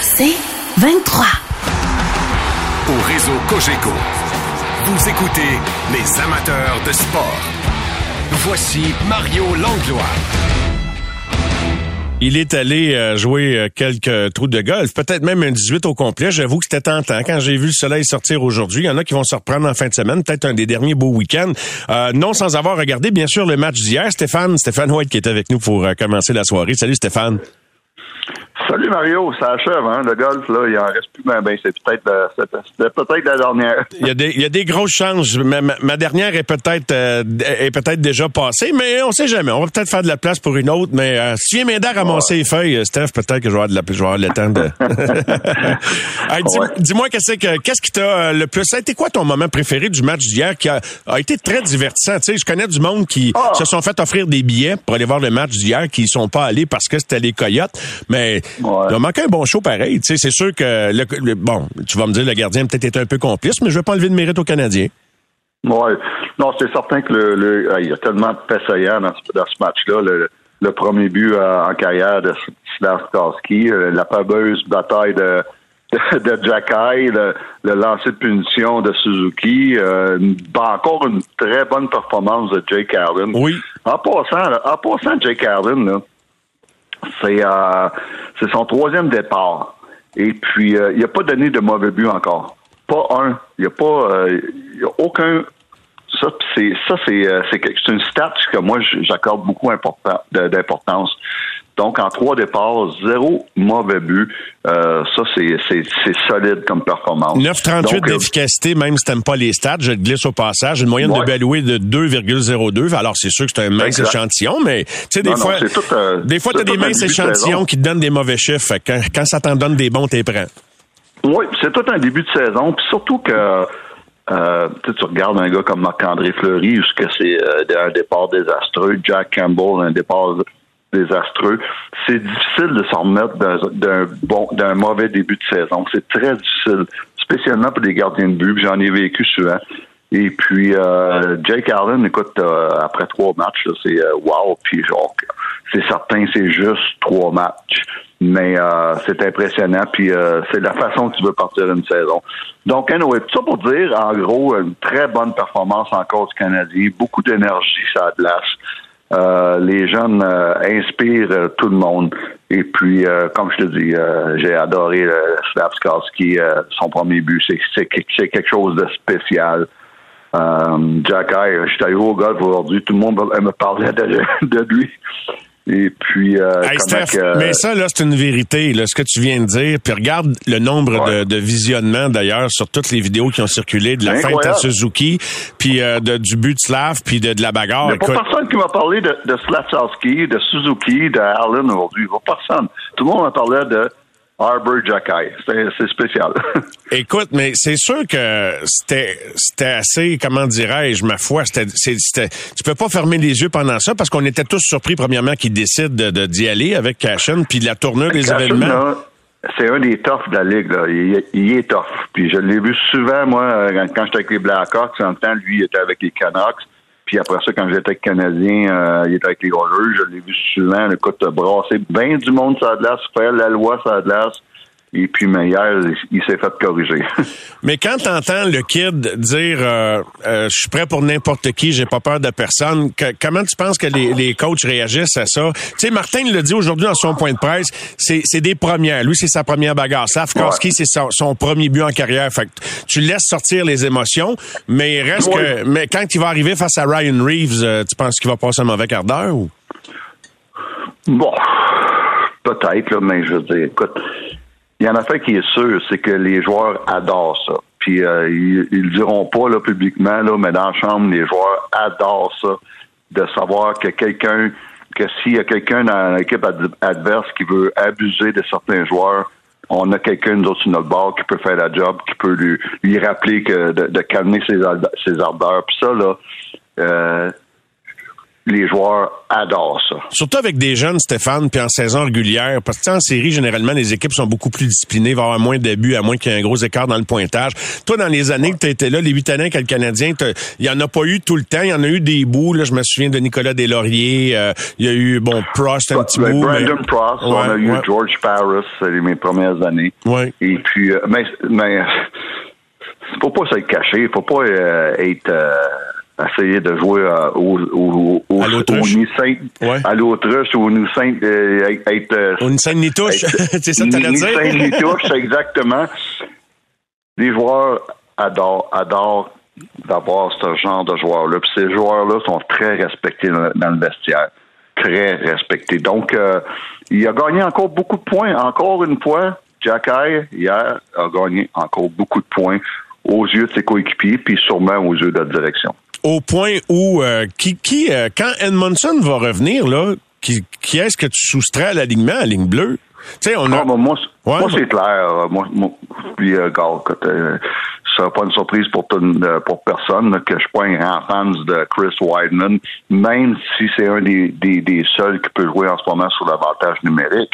C'est 23. Au réseau Cogeco, vous écoutez les amateurs de sport. Voici Mario Langlois. Il est allé euh, jouer euh, quelques trous de golf, peut-être même un 18 au complet. J'avoue que c'était tentant. Quand j'ai vu le soleil sortir aujourd'hui, il y en a qui vont se reprendre en fin de semaine, peut-être un des derniers beaux week-ends. Euh, non sans avoir regardé, bien sûr, le match d'hier. Stéphane, Stéphane White qui est avec nous pour commencer la soirée. Salut Stéphane. Salut Mario, ça achève, hein, le golf, là, il en reste plus, ben, ben c'est peut-être peut-être la dernière. il, y a des, il y a des grosses chances. Ma, ma dernière est peut-être euh, est peut-être déjà passée, mais on sait jamais. On va peut-être faire de la place pour une autre, mais euh, si tu viens m'aider à ramasser les feuilles, euh, Steph, peut-être que je vais avoir, de la, je vais avoir le temps de... Dis-moi, qu'est-ce que qu'est-ce qui t'a le plus... Ça a été quoi ton moment préféré du match d'hier qui a, a, été très divertissant? Tu sais, je connais du monde qui ah! se sont fait offrir des billets pour aller voir le match d'hier, qui sont pas allés parce que c'était les Coyotes, mais Ouais. Il a manqué un bon show pareil. C'est sûr que, le, bon, tu vas me dire, le gardien peut-être été un peu complice, mais je veux pas enlever de mérite aux Canadiens. Oui. Non, c'est certain que le, il y a tellement de paysans dans ce, dans ce match-là. Le, premier but euh, en carrière de Slavkowski, euh, la fameuse bataille de, de, Jack le, lancer de punition de Suzuki, euh, encore une très bonne performance de Jake Allen. Oui. En passant, en passant Jake Allen, là, c'est euh, son troisième départ. Et puis, euh, il n'a pas donné de mauvais but encore. Pas un. Il n'y a pas euh, y a aucun. Ça, c'est ça, c'est c'est une stat que moi j'accorde beaucoup d'importance. Donc, en trois départs, zéro mauvais but. Euh, ça, c'est solide comme performance. 9,38 euh, d'efficacité, même si t'aimes pas les stats, je te glisse au passage. Une moyenne de Baloué de 2,02. Alors, c'est sûr que c'est un mince échantillon, mais tu sais, des, fois, euh, des fois, t'as des minces échantillons qui te donnent des mauvais chiffres. Quand, quand ça t'en donne des bons, t'es prêt. Oui, c'est tout un début de saison. Puis surtout que euh, tu regardes un gars comme Marc-André Fleury, où c'est un départ désastreux, Jack Campbell, un départ désastreux. C'est difficile de s'en remettre d'un bon, d'un mauvais début de saison. C'est très difficile, spécialement pour les gardiens de but. J'en ai vécu souvent. Et puis euh, Jake Allen, écoute, euh, après trois matchs, c'est euh, wow. Puis genre, c'est certain, c'est juste trois matchs, mais c'est impressionnant. Puis c'est la façon que tu veux partir une saison. Donc, anyway, tout ça pour dire, en gros, une très bonne performance encore du Canadien, beaucoup d'énergie ça glace. Euh, les jeunes euh, inspirent euh, tout le monde. Et puis, comme je te dis, j'ai adoré Slavskowski, son premier but. C'est quelque chose de spécial. Jack je suis allé au golf aujourd'hui, tout le monde me parlait de lui. Et puis, euh, mais ça, là, c'est une vérité, là, ce que tu viens de dire. Puis regarde le nombre de, de, visionnements, d'ailleurs, sur toutes les vidéos qui ont circulé de la fin de Suzuki, puis euh, de, du but de Slav, puis de, de, la bagarre. Il n'y a pas personne qui m'a parlé de, de de Suzuki, de Allen aujourd'hui. Il pas personne. Tout le monde m'a parlé de Arbor Jacky. C'est spécial. Écoute, mais c'est sûr que c'était assez, comment dirais-je, ma foi, c'était tu peux pas fermer les yeux pendant ça parce qu'on était tous surpris premièrement qu'ils décident de d'y aller avec Cashin puis la tournure des événements. C'est un des toughs de la ligue. Là. Il, est tough. Puis je l'ai vu souvent, moi, quand j'étais avec les Blackhawks, en temps, lui, il était avec les Canucks. Puis après ça, quand j'étais Canadien, euh, il était avec les Oilers. Je l'ai vu souvent, écoute, brasser bien du monde sur la glace, faire la loi sur. Et puis, mais hier, il s'est fait corriger. mais quand t'entends le kid dire euh, euh, Je suis prêt pour n'importe qui, j'ai pas peur de personne », comment tu penses que les, les coachs réagissent à ça? Tu sais, Martin le dit aujourd'hui dans son point de presse, c'est des premières. Lui, c'est sa première bagarre. Safkowski, c'est son, premier but en carrière. Fait que tu laisses sortir les émotions, mais reste que... Mais quand il va arriver face à Ryan Reeves, euh, tu penses qu'il va passer un mauvais quart d'heure ou? Bon, peut-être, mais je veux dire, écoute il y en a fait qui est sûr, c'est que les joueurs adorent ça. Puis euh, ils, le diront pas là, publiquement, là, mais dans la chambre, les joueurs adorent ça, de savoir que quelqu'un, que s'il y a quelqu'un dans l'équipe adverse qui veut abuser de certains joueurs, on a quelqu'un d'autre sur notre bord qui peut faire la job, qui peut lui, lui rappeler que de, calmer ses, ses ardeurs. Puis ça, là, euh, les joueurs adorent ça. Surtout avec des jeunes, Stéphane, puis en saison régulière. Parce que en série, généralement, les équipes sont beaucoup plus disciplinées, il va y avoir moins d'abus, à moins qu'il y ait un gros écart dans le pointage. Toi, dans les années que tu étais là, les huit années avec le Canadien, il y en a pas eu tout le temps. Il y en a eu des bouts. Là, je me souviens de Nicolas Deslauriers. Euh, il y a eu, bon, Prost un petit ben, bout. Brandon Prost, on a eu George Paris, c'est mes premières années. Ouais. Et puis, euh, mais, mais faut pas se cacher, faut pas euh, être essayer de jouer euh, au, au, au, à l'autruche, ouais. à l'autruche ou nous saint euh, être euh, au Nissan Nitouche, c'est ça que tu dire Nissan Nitouche, exactement. Les joueurs adorent adorent d'avoir ce genre de joueurs-là. Puis ces joueurs-là sont très respectés dans, dans le vestiaire. Très respectés. Donc, euh, il a gagné encore beaucoup de points. Encore une fois, Jack Eye, hier, a gagné encore beaucoup de points aux yeux de ses coéquipiers, puis sûrement aux yeux de la direction au point où euh, qui, qui euh, quand Edmondson va revenir là, qui, qui est-ce que tu soustrais à l'alignement à ligne bleue? Tu sais, on a. Ah, moi, moi c'est clair. Moi, moi puis, euh, gars, euh, ça sera pas une surprise pour, pour personne que je suis pas un grand fan de Chris Weidman, même si c'est un des, des, des, seuls qui peut jouer en ce moment sur l'avantage numérique.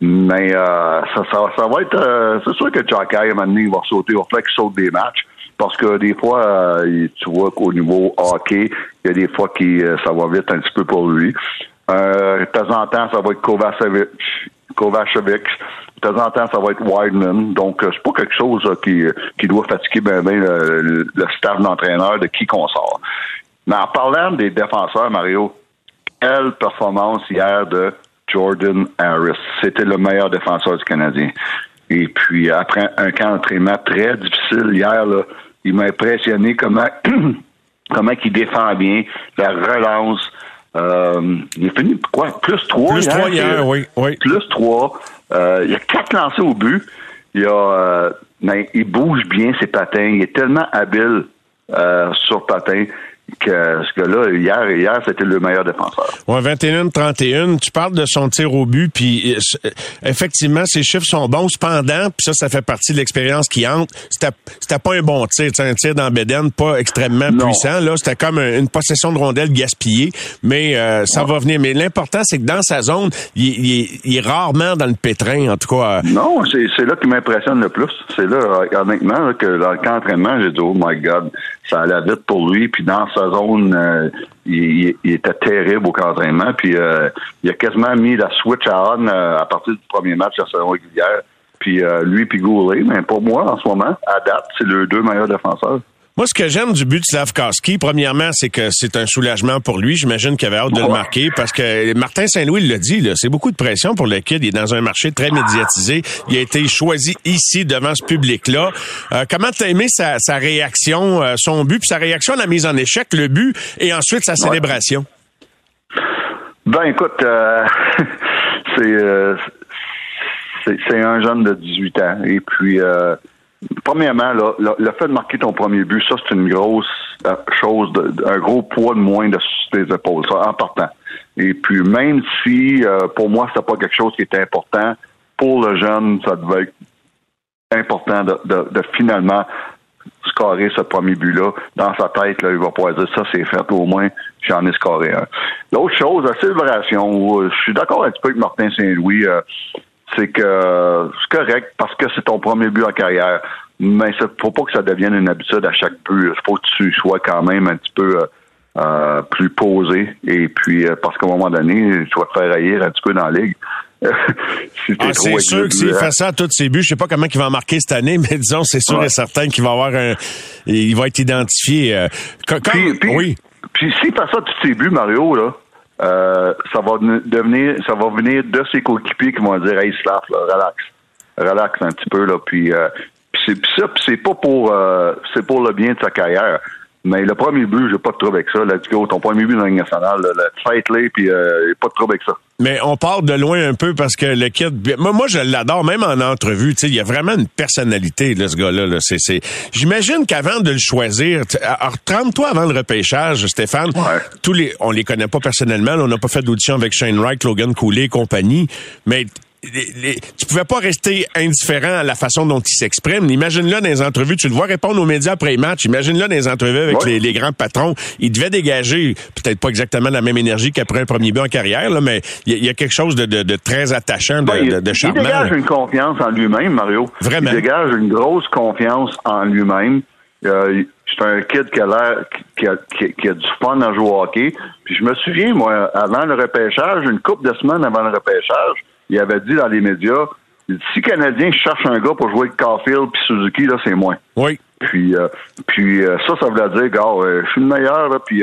Mais euh, ça, ça, ça, va être. c'est sûr que Jack Eye, à un moment donné, il va sauter. Il va falloir qu'il saute des matchs parce que des fois, euh, tu vois qu'au niveau hockey, il y a des fois qui euh, ça va vite un petit peu pour lui. Euh, de temps en temps, ça va être Kovacevic. Kovacevic. De temps en temps, ça va être Wideman. Donc, c'est pas quelque chose qui, qui doit fatiguer ben le, le staff d'entraîneur de qui qu'on sort. Mais en parlant des défenseurs, Mario, quelle performance hier de Jordan Harris. C'était le meilleur défenseur du Canadien. Et puis, après un camp d'entraînement très difficile hier, là, il m'a impressionné comment comment il défend bien, la relance. Euh, il est fini quoi? Plus trois Plus trois hier, oui, oui. Plus trois. Euh, il y a quatre lancés au but. Il a euh, mais il bouge bien ses patins. Il est tellement habile euh, sur patins que ce gars-là, hier, hier, c'était le meilleur défenseur. Ouais, 21-31. Tu parles de son tir au but, puis euh, effectivement, ses chiffres sont bons. Cependant, puis ça, ça fait partie de l'expérience qui entre. C'était, pas un bon tir. C'était un tir dans Beden, pas extrêmement puissant. Là, c'était comme une possession de rondelle gaspillée, mais euh, ça va venir. Mais l'important, c'est que dans sa zone, il, est rarement dans le pétrin, en tout cas. Non, c'est, c'est là qui m'impressionne le plus. C'est là, honnêtement, que dans le camp d'entraînement, j'ai dit, oh my God, ça allait vite pour lui. Puis dans sa zone, euh, il, était terrible au entraînement. Puis euh, il a quasiment mis la switch à on euh, à partir du premier match de la saison régulière. Puis lui puis Goulet, mais pour moi, en ce moment, à date, c'est les deux meilleurs défenseurs. Moi, ce que j'aime du but de Slavkowski, premièrement, c'est que c'est un soulagement pour lui. J'imagine qu'il avait hâte de le marquer parce que Martin Saint-Louis l'a dit, c'est beaucoup de pression pour le kid. Il est dans un marché très médiatisé. Il a été choisi ici devant ce public-là. Euh, comment t'as aimé sa, réaction, euh, son but, puis sa réaction à la mise en échec, le but, et ensuite sa célébration? Ben, écoute, euh, c'est c'est un jeune de 18 ans. Et puis Premièrement, le, fait de marquer ton premier but, ça, c'est une grosse euh, chose, un gros poids de moins de tes épaules, ça, en partant. Et puis, même si, euh, pour moi, c'est pas quelque chose qui est important, pour le jeune, ça devait être important de, de, finalement scorer ce premier but-là. Dans sa tête, là, il va pouvoir dire ça, c'est fait au moins, j'en ai scoré un. L'autre chose, la célébration, je suis d'accord un petit peu avec Martin Saint-Louis. Euh, c'est que c'est correct parce que c'est ton premier but en carrière. Mais il faut pas que ça devienne une habitude à chaque but. Il faut que tu sois quand même un petit peu euh, euh, plus posé. Et puis, euh, parce qu'à un moment donné, tu vas te faire haïr un petit peu dans la ligue. ah, c'est sûr que s'il fait ça à tous ses buts, je sais pas comment il va marquer cette année, mais disons, c'est sûr et certain qu'il va avoir un, il va être identifié. oui. Puis s'il fait ça à tous ses buts, Mario, là, euh, ça va devenir, ça va venir de ses coéquipiers qui vont dire, hey, Slav, relax, relax un petit peu là, puis, euh, c'est ça, c'est pas pour, euh, c'est pour le bien de sa carrière. Mais le premier but, j'ai pas de trouble avec ça. Go, ton premier but dans la Ligue nationale, fight-les, puis euh, pas de trouble avec ça. Mais on part de loin un peu parce que le kid, moi, moi je l'adore, même en entrevue. Tu sais, il y a vraiment une personnalité, là, ce gars-là. Là. C'est, c'est... J'imagine qu'avant de le choisir, trente-toi avant le repêchage, Stéphane. Tous les, on les connaît pas personnellement. on n'a pas fait d'audition avec Shane Wright, Logan Cooley et compagnie. Mais les, tu pouvais pas rester indifférent à la façon dont il s'exprime. Imagine-le dans les entrevues, tu le vois répondre aux médias après match. Imagine-le dans les entrevues avec les, les, grands patrons. Il devait dégager, peut-être pas exactement la même énergie qu'après un premier but en carrière, là, mais il y, a quelque chose de, de, de très attachant, de, ouais, de, de, charmant. Il dégage une confiance en lui-même, Mario. Vraiment. Il dégage une grosse confiance en lui-même. Euh, c'est un kid qui a l'air qui a, qui, qui a, du fun à jouer au hockey. Puis je me souviens, moi, avant le repêchage, une couple de semaines avant le repêchage, il avait dit dans les médias si Canadien cherche un gars pour jouer avec Caulfield puis Suzuki, là, c'est moi. Oui. Puis, euh, puis euh, ça, ça voulait dire, gars, euh, je suis le meilleur, là, puis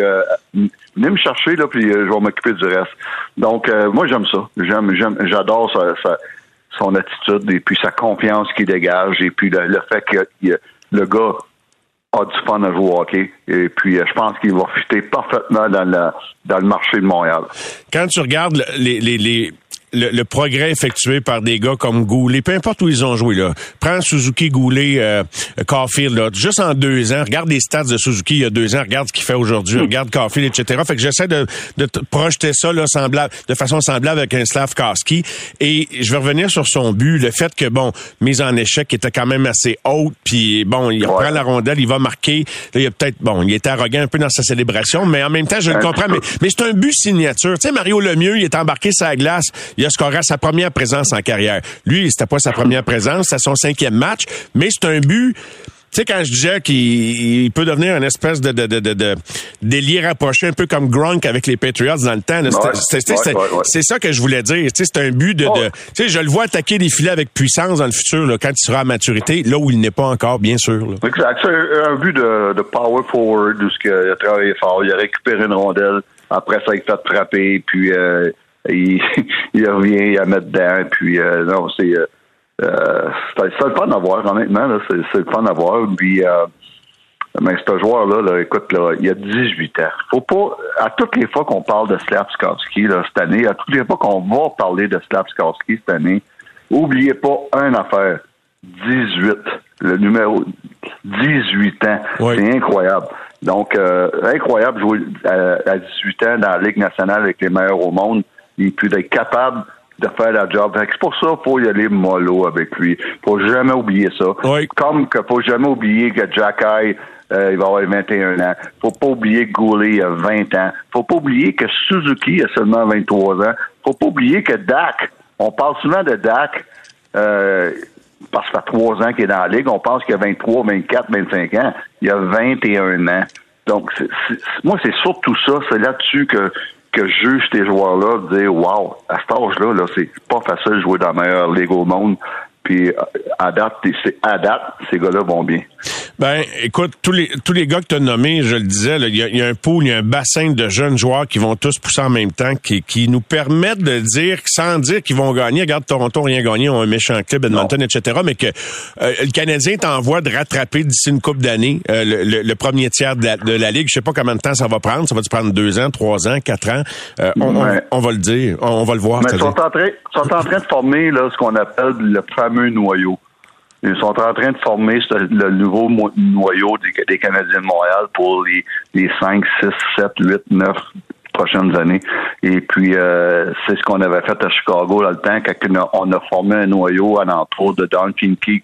venez me chercher, là, puis je vais m'occuper du reste. Donc, moi, j'aime ça. J'aime, j'aime, j'adore sa, sa, son attitude et puis sa confiance qu'il dégage et puis le, le fait que le gars a du fun à jouer au hockey. Et puis, je pense qu'il va fitter parfaitement dans le, dans le marché de Montréal. Quand tu regardes les, les, les le, le, progrès effectué par des gars comme Goulet, peu importe où ils ont joué, là. Prends Suzuki, Goulet, euh, Caulfield, là. Juste en deux ans, regarde les stats de Suzuki il y a deux ans, regarde ce qu'il fait aujourd'hui, regarde Caulfield, etc. Fait que j'essaie de, de projeter ça, là, semblable, de façon semblable avec un Slavkowski. Et je vais revenir sur son but, le fait que, bon, mise en échec était quand même assez haute, puis bon, il reprend la rondelle, il va marquer. Là, il a peut-être, bon, il était arrogant un peu dans sa célébration, mais en même temps, je le comprends. Mais, mais c'est un but signature. Tu sais, Mario Lemieux, il est embarqué sur la glace, il a scoré sa première présence en carrière. Lui, c'était pas sa première présence, c'est son cinquième match, mais c'est un but tu sais, quand je disais qu'il peut devenir une espèce de, de, de, de, de délié rapproché, un peu comme Gronk avec les Patriots dans le temps. C'est ouais, ouais, ouais, ça que je voulais dire. C'est un but de... de tu sais, je le vois attaquer des filets avec puissance dans le futur, là, quand il sera à maturité, là où il n'est pas encore, bien sûr. Là. Exact. C'est un, un, but de, de power forward, où il a travaillé fort, il a récupéré une rondelle, après ça, il fait frapper, puis... Euh, il, il revient à mettre dedans. Puis euh, non, c'est euh, euh c'est le fun à voir, honnêtement. C'est le fun à voir. Puis euh, mais ce joueur-là, là, écoute, là, il a 18 ans. Faut pas, à toutes les fois qu'on parle de Slapskowski là, cette année, à toutes les fois qu'on va parler de Slapskowski cette année, oubliez pas une affaire. 18. Le numéro 18 ans. Oui. C'est incroyable. Donc, euh, incroyable jouer à, à 18 ans dans la Ligue nationale avec les meilleurs au monde et puis d'être capable de faire la job. C'est pour ça qu'il faut y aller mollo avec lui. faut jamais oublier ça. Oui. Comme qu'il faut jamais oublier que Jack Eye, euh, il va avoir 21 ans. faut pas oublier que Goulet a 20 ans. faut pas oublier que Suzuki a seulement 23 ans. faut pas oublier que Dak, on parle souvent de Dak, euh, parce que ça fait trois ans qu'il est dans la Ligue, on pense qu'il a 23, 24, 25 ans. Il a 21 ans. Donc, moi, c'est surtout ça. C'est là-dessus que que juge ces joueurs-là, de dire Wow, à cet âge-là, là, c'est pas facile de jouer dans la meilleure ligue au monde. Puis à date, c'est à date, ces gars-là vont bien. Ben, écoute, tous les tous les gars que tu as nommés, je le disais, il y, y, a un pool, il y a un bassin de jeunes joueurs qui vont tous pousser en même temps, qui, qui nous permettent de dire, sans dire qu'ils vont gagner, regarde, Toronto rien gagné, ont un méchant club, Edmonton, non. etc., mais que euh, le Canadien est en voie de rattraper d'ici une coupe d'années euh, le, le, le, premier tiers de la, de la, Ligue. Je sais pas combien de temps ça va prendre. Ça va prendre deux ans, trois ans, quatre ans? Euh, on, ouais. on, on, va le dire, on, on va le voir. Mais ils sont en, train, sont en train de former là, ce qu'on appelle le fameux noyau. Ils sont en train de former le nouveau noyau des, Canadiens de Montréal pour les, les 5, 6, 7, 8, 9 prochaines années. Et puis, euh, c'est ce qu'on avait fait à Chicago le temps, quand on a formé un noyau à l'entour de Don Kinky,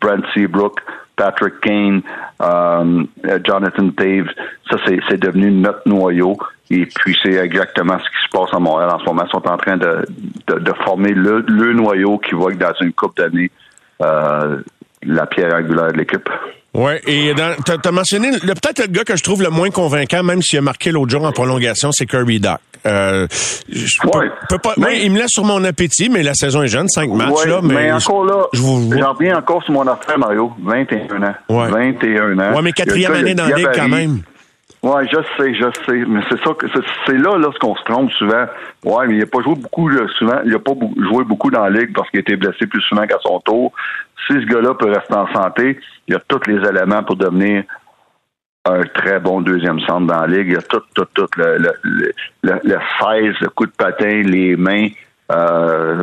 Brent Seabrook, Patrick Kane, um, Jonathan Taves. Ça, c'est devenu notre noyau. Et puis, c'est exactement ce qui se passe à Montréal en ce moment. Ils sont en train de, former le, le, noyau qui va être dans une coupe d'années euh, la pierre angulaire de l'équipe. Oui, et tu as mentionné peut-être le gars que je trouve le moins convaincant, même s'il a marqué l'autre jour en prolongation, c'est Kirby Doc. Euh, je ouais, peux, peux pas, mais, il me laisse sur mon appétit, mais la saison est jeune, cinq matchs ouais, là. Mais, mais encore là, j'en reviens encore sur mon affaire, Mario. 21 ans. Ouais. 21 ans. Ouais, mais quatrième année dans la ligue quand même. Ouais, je sais, je sais, mais c'est ça que c'est là là ce qu'on se trompe souvent. Ouais, mais il a pas joué beaucoup là, souvent, il a pas joué beaucoup dans la ligue parce qu'il a été blessé plus souvent qu'à son tour. Si ce gars-là peut rester en santé, il a tous les éléments pour devenir un très bon deuxième centre dans la ligue. Il a tout, tout, tout le, le, le, le, le 16, le coup de patin, les mains. Euh,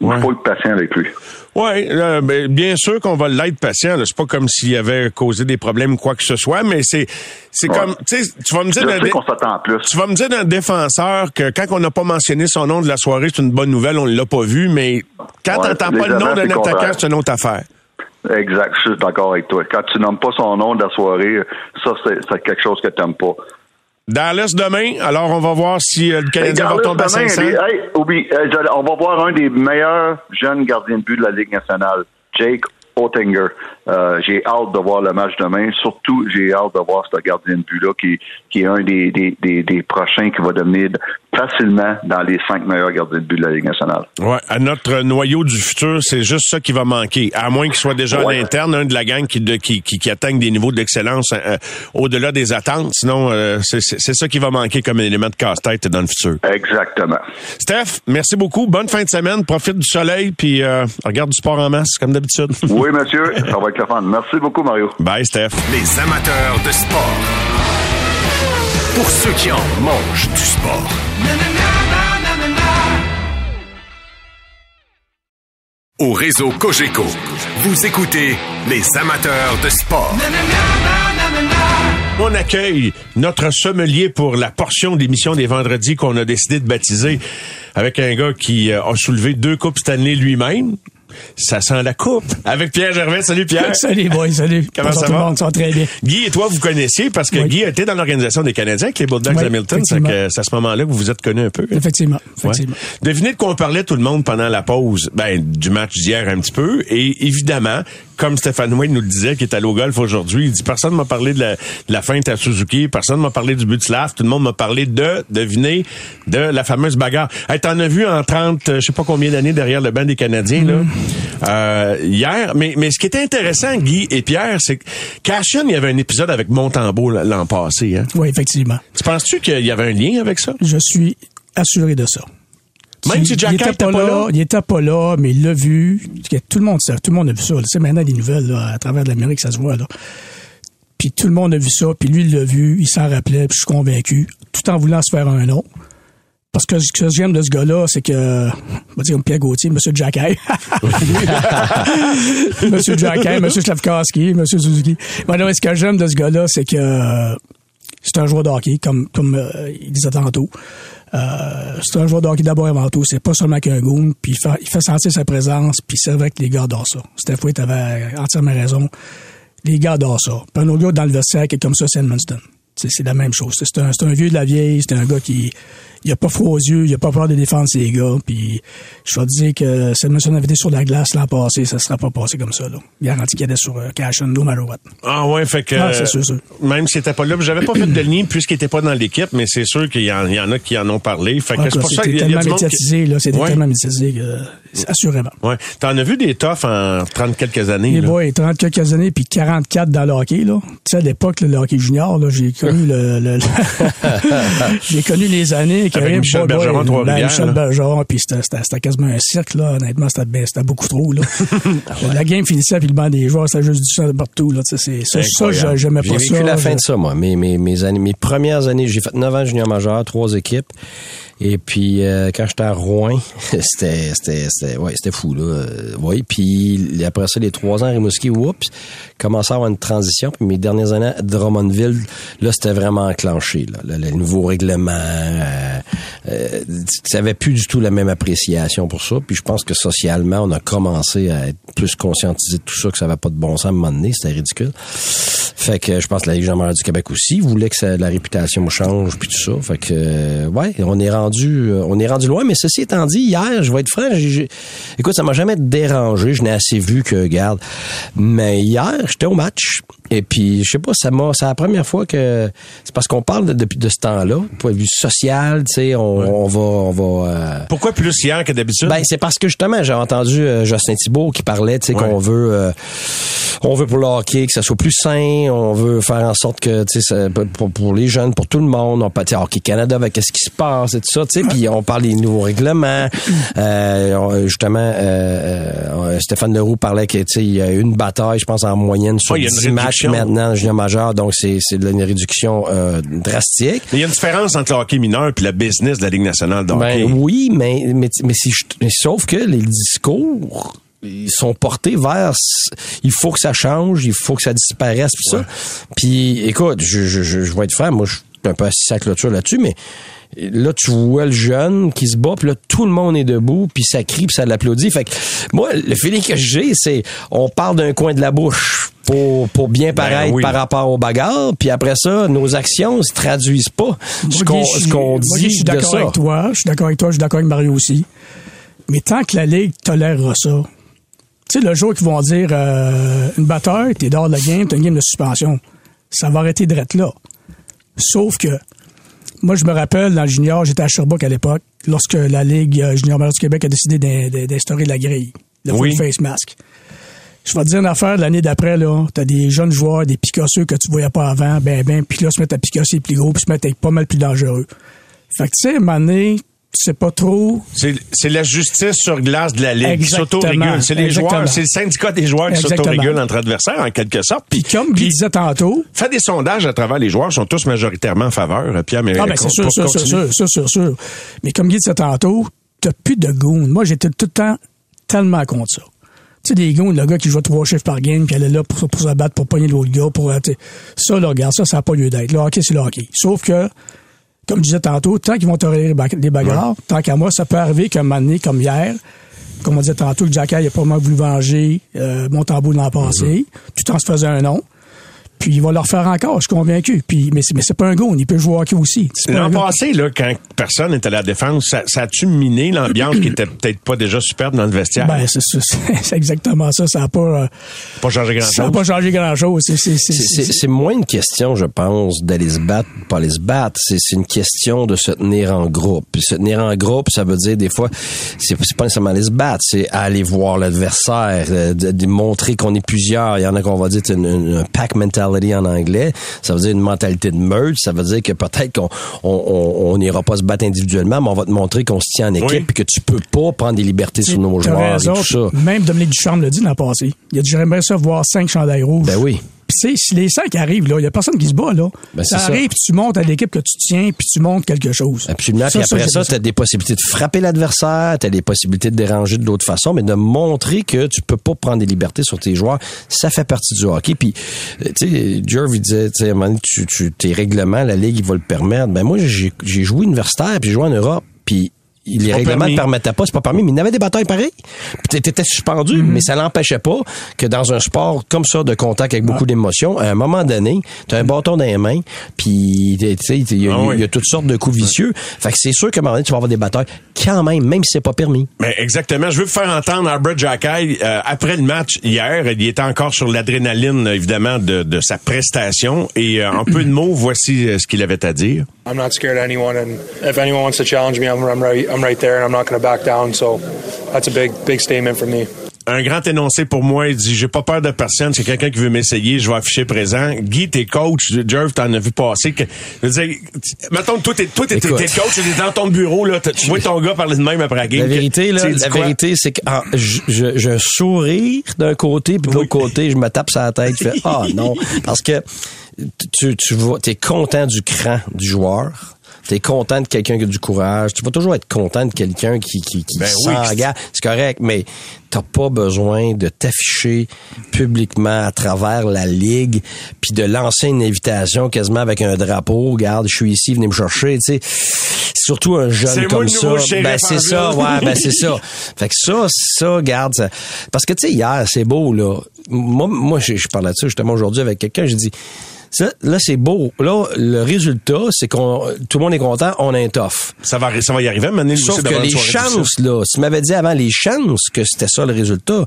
ouais. faut être patient avec lui. Oui, ben, bien sûr qu'on va l'être patient. C'est pas comme s'il avait causé des problèmes ou quoi que ce soit, mais c'est c'est comme tu vas me dire plus. tu vas me dire d'un défenseur que quand on n'a pas mentionné son nom de la soirée, c'est une bonne nouvelle, on l'a pas vu, mais quand Ouais, t'entends pas le nom d'un attaquant, c'est une autre affaire. Exact, je suis d'accord avec toi. Quand tu nommes pas son nom de la soirée, ça, c'est c'est quelque chose que t'aimes pas. Dallas demain, alors on va voir si euh, le Canadien va tomber à demain, 500. les- hey, oublie, euh, on va voir un des meilleurs jeunes gardiens de but de la Ligue nationale, Jake Euh, j'ai hâte de voir le match demain. Surtout, j'ai hâte de voir ce gardien de but-là qui, qui est un des, des, des, des prochains qui va devenir facilement dans les cinq meilleurs gardiens de but de la Ligue nationale. Ouais, à notre noyau du futur, c'est juste ça qui va manquer. À moins qu'il soit déjà Ouais. à l'interne, un de la gang qui, de, qui, qui, qui atteigne des niveaux d'excellence euh, au-delà des attentes. Sinon, euh, c'est ça qui va manquer comme élément de casse-tête dans le futur. Exactement. Steph, merci beaucoup. Bonne fin de semaine. Profite du soleil, puis euh, regarde du sport en masse, comme d'habitude. Oui, monsieur, ça va être le fun. Merci beaucoup, Mario. Bye, Steph. Les amateurs de sport. Pour ceux qui en mangent du sport. Au réseau Cogeco, vous écoutez les amateurs de sport. On accueille notre sommelier pour la portion d'émission des vendredis qu'on a décidé de baptiser avec un gars qui euh, a soulevé deux coupes Stanley lui-même. Ça sent la coupe. Avec Pierre Gervais. Salut Pierre. Salut, boy, salut. Comment ça tout va? le monde, ça va très bien. Guy et toi, vous connaissiez parce que Oui. Guy était dans l'organisation des Canadiens avec les Bulldogs Oui, Hamilton. C'est à ce moment-là que vous vous êtes connus un peu. hein? Effectivement, Ouais. effectivement. Devinez de quoi on parlait tout le monde pendant la pause. Ben, du match d'hier un petit peu. Et évidemment, comme Stéphane Wayne nous le disait, qui est allé au golf aujourd'hui, il dit personne m'a parlé de la, de la feinte à Suzuki, personne m'a parlé du but de Slav, tout le monde m'a parlé de, devinez, de la fameuse bagarre. Hey, t'en as vu en 30, euh, je sais pas combien d'années derrière le banc des Canadiens, là, euh, hier. Mais, mais ce qui était intéressant, Guy et Pierre, c'est que Cashin, il y avait un épisode avec Montembeau l'an passé, hein. Oui, effectivement. Tu penses-tu qu'il y avait un lien avec ça? Je suis assuré de ça. Même si Jack il était pas là? il était pas là, mais il l'a vu. Tout le monde sait, tout le monde a vu ça. Tu sais, maintenant, les nouvelles, là, à travers l'Amérique, ça se voit, là. Puis tout le monde a vu ça, puis lui, il l'a vu, il s'en rappelait, puis je suis convaincu, tout en voulant se faire un nom. Parce que ce que j'aime de ce gars-là, c'est que, on va dire comme Pierre Gauthier, Monsieur Jackay. Monsieur Jackay, Monsieur Slavkowski, Monsieur Suzuki. Moi, non, ce que j'aime de ce gars-là, c'est que euh, c'est un joueur de hockey, comme, comme euh, il disait tantôt. Euh, c'est un joueur de hockey d'abord avant tout. C'est pas seulement qu'un goon, puis il fait, il fait sentir sa présence, puis c'est vrai que les gars adorent ça. Steph tu avais entièrement raison. Les gars adorent ça. Puis un autre gars dans le vestiaire qui est comme ça, c'est Edmundston. C'est la même chose. C'est un, un vieux de la vieille, c'est un gars qui il a pas froid aux yeux, il a pas peur de défendre ses gars. Puis je vais te dire que si Edmundston avait été sur la glace l'an passé, ça serait pas passé comme ça. Là. Garanti qu'il était sur euh, Cash no matter what. Ah ouais, fait que Ah, c'est sûr, sûr. même s'il était pas là, j'avais pas fait de lien puisqu'il était pas dans l'équipe, mais c'est sûr qu'il y, en il y en a qui en ont parlé. Fait que En c'est pour ça C'était qu'il y a, il y a tellement du monde qui- médiatisé, là. C'était Ouais. tellement médiatisé que, assurément. Ouais, t'en as vu des toughs en 30 quelques années là? boys, 30 quelques années, puis 44 dans le hockey, là. Tu sais, à l'époque, le hockey junior, là, j'ai connu le, le- le- j'ai connu les années Avec arrivent, Michel Bergeron, Trois-Rivières, ben, Michel là. Bergeron, puis c'était, c'était, c'était quasiment un cirque, là. Honnêtement, c'était, ben, c'était beaucoup trop, là. la game finissait, puis le banc des joueurs, c'était juste du sang de partout, là. Tu sais, c'est, ça, ça, Incroyable. je- j'aimais J'ai pas vécu ça. la fin de ça, moi. Mes, mes, mes, années, mes premières années, j'ai fait 9 ans junior majeur, trois équipes. Et puis, euh, quand j'étais à Rouen, c'était, c'était, c'était, ouais, c'était fou, là. Euh, ouais. Puis, après ça, les trois ans à Rimouski, oups, commençait à avoir une transition. Puis, mes dernières années à Drummondville, là, c'était vraiment enclenché, là. Le, le nouveau règlement, euh, euh, tu plus du tout la même appréciation pour ça. Puis, je pense que socialement, on a commencé à être plus conscientisé de tout ça, que ça n'avait pas de bon sens à un moment donné. C'était ridicule. Fait que je pense que la Ligue majeure du Québec aussi voulait que la réputation change puis tout ça. Fait que euh, ouais, on est rendu euh, on est rendu loin mais ceci étant dit hier, je vais être franc, écoute, ça m'a jamais dérangé, je n'ai assez vu que garde. Mais hier, j'étais au match et puis je sais pas, ça m'a c'est la première fois que c'est parce qu'on parle de- depuis de, ce temps-là, point de vue social, tu sais, on, on va on va euh, Pourquoi plus hier que d'habitude? Ben c'est parce que justement j'ai entendu euh, Justin Thibault qui parlait, tu sais Ouais. qu'on veut euh, on veut pour le hockey que ça soit plus sain, on veut faire en sorte que tu sais pour, pour les jeunes, pour tout le monde, on peut tu sais, Hockey Canada avec qu'est-ce qui se passe et tout ça, tu sais, puis on parle des nouveaux règlements. Justement Stéphane Leroux parlait que tu sais il y a une bataille, je pense en moyenne sur Ouais, il y a une 10 matchs réduction. Maintenant en junior majeur, donc c'est une réduction euh, drastique. Mais il y a une différence entre le hockey mineur puis la business de la Ligue nationale de hockey. Ben oui, mais, mais, mais si je- mais sauf que les discours ils sont portés vers il faut que ça change, il faut que ça disparaisse puis ça. Puis écoute, je, je, je, je vais être franc, moi je suis un peu assis à la clôture là-dessus, mais là tu vois le jeune qui se bat puis là tout le monde est debout puis ça crie puis ça l'applaudit fait que moi le feeling que j'ai c'est on parle d'un coin de la bouche pour, pour bien paraître oui. par rapport aux bagarres puis après ça nos actions se traduisent pas ce qu'on qu'on moi, dit je suis d'accord avec toi. Je suis d'accord avec toi. Je suis d'accord avec Mario aussi. Mais tant que la Ligue tolérera ça, tu sais, le jour qu'ils vont dire euh, une batteur, t'es dehors de la game, t'as une game de suspension, ça va arrêter de là. Sauf que, moi, je me rappelle, dans le junior, j'étais à Sherbrooke à l'époque, lorsque la Ligue euh, junior major du Québec a décidé d'in- d'in- d'instaurer la grille, le Oui. full face mask. Je vais te dire une affaire, l'année d'après, là, t'as des jeunes joueurs, des picosseux que tu voyais pas avant, ben, ben, puis là, se mettent à picosser plus gros, puis se mettent à être pas mal plus dangereux. Fait que, tu sais, à un moment donné, sais pas trop. C'est c'est la justice sur glace de la Ligue qui Exactement. s'autorégule. C'est les Exactement. joueurs, c'est le syndicat des joueurs qui s'autorégulent entre adversaires, en quelque sorte. Puis, comme Guy disait tantôt, fait des sondages à travers les joueurs, sont tous majoritairement en faveur, euh, Pierre, mais ah ben c'est sûr, sûr, sûr, sûr, sûr, sûr. Mais comme Guy disait tantôt, t'as plus de goons. Moi, j'étais tout le temps tellement contre ça. Tu sais, des goons, le gars qui joue trois chiffres par game, puis elle est là pour, pour se battre, pour pogner l'autre gars, pour, euh, tu sais, ça, là, regarde, ça, ça n'a pas lieu d'être. Le hockey, c'est le hockey. Sauf que, comme je disais tantôt, tant qu'ils vont tolérer les bag- les bagarres, tant qu'à moi, ça peut arriver qu'un moment donné, comme hier, comme on disait tantôt, le Jacky, a pas mal voulu venger euh, Montembeau l'an passé, tout en se faisant un nom. Puis il va le refaire encore, je suis convaincu. Puis, mais c'est, mais c'est pas un goon, il peut jouer au hockey aussi. L'an passé, là, quand personne n'était à la défense, ça, ça a-tu miné l'ambiance qui était peut-être pas déjà superbe dans le vestiaire? Ben, c'est, c'est- c'est exactement ça. Ça n'a pas, euh, pas changé ça a grand-chose. pas changé grand-chose. C'est, c'est, c'est, C'est- c'est- C'est moins une question, je pense, d'aller se battre, ou pas aller se battre. C'est c'est une question de se tenir en groupe. Puis se tenir en groupe, ça veut dire des fois, c'est c'est pas nécessairement aller se battre, c'est aller voir l'adversaire, euh, de, de montrer qu'on est plusieurs. Il y en a qu'on va dire c'est une, une- un pack mentality en anglais. Ça veut dire une mentalité de meute. Ça veut dire que peut-être qu'on on, on- on n'ira pas se battre individuellement, mais on va te montrer qu'on se tient en équipe Oui. puis que tu peux pas prendre des libertés sur nos joueurs raison. et tout ça. Même Dominique Ducharme l'a dit l'an passé. Il a dit j'aimerais ça voir cinq chandails rouges. Ben oui. Si les cinq arrivent, là, il y a personne qui se bat, là. Ben, ça c'est ça. arrive, puis tu montes à l'équipe que tu tiens, puis tu montes quelque chose. Absolument. Puis après ça, tu as des possibilités de frapper l'adversaire, tu as des possibilités de déranger de l'autre façon, mais de montrer que tu peux pas prendre des libertés sur tes joueurs, ça fait partie du hockey. Puis, euh, tu sais, Jerv, il disait, tu sais, tu, tu, tes règlements, la Ligue, il va le permettre. Ben moi, j'ai j'ai joué universitaire, puis j'ai joué en Europe, puis les pas règlements ne permettaient pas, c'est pas permis, mais il y avait des batailles pareilles. Puis t'étais suspendu, mais ça n'empêchait pas que dans un sport comme ça, de contact avec beaucoup d'émotions, à un moment donné, tu as un bâton dans les mains, puis il y, a- Ah oui. y a toutes sortes de coups vicieux. Fait que c'est sûr qu'à un moment donné, tu vas avoir des batailles quand même, même si c'est pas permis. Ben, exactement. Je veux vous faire entendre Albert Jackay euh, après le match hier. Il était encore sur l'adrénaline, évidemment, de, de sa prestation. Et euh, en peu de mots, voici euh, ce qu'il avait à dire. I'm not scared of anyone, and if anyone wants to challenge me, I'm, I'm right. I'm right there, and I'm not going to back down. So that's a big, big statement for me. Un grand énoncé pour moi. Il dit, j'ai pas peur de personne. C'est quelqu'un qui veut m'essayer. Je vais afficher présent. Guy, t'es coach. Jerv, t'en as vu passer. Que, je veux dire, mettons, toi, t'es, toi, t'es, t'es coach. T'es dans ton bureau, là. Tu vois ton gars parler de même après la game. La vérité, là, la vérité, c'est que ah, je, je, j'ai un sourire d'un côté, puis de l'autre côté, je me tape sur la tête, je fais ah non, parce que tu, tu vas, t'es content du cran du joueur. T'es content de quelqu'un qui a du courage. Tu vas toujours être content de quelqu'un qui, qui, qui Ben oui. s'engage. C'est correct, mais t'as pas besoin de t'afficher publiquement à travers la ligue, puis de lancer une invitation quasiment avec un drapeau. Regarde, je suis ici, venez me chercher. Tu sais, surtout un jeune comme ça. Ben en c'est ça, ouais, ben c'est ça. Fait que ça, ça, garde ça. Parce que tu sais, hier, c'est beau, là. Moi, moi, je, je parlais de ça justement aujourd'hui avec quelqu'un, j'ai dit. Ça, là, c'est beau. Là, le résultat, c'est qu'on tout le monde est content, on a un tough. Ça va, ça va y arriver. Mané, Sauf que les chances, là, tu m'avais dit avant les chances que c'était ça le résultat,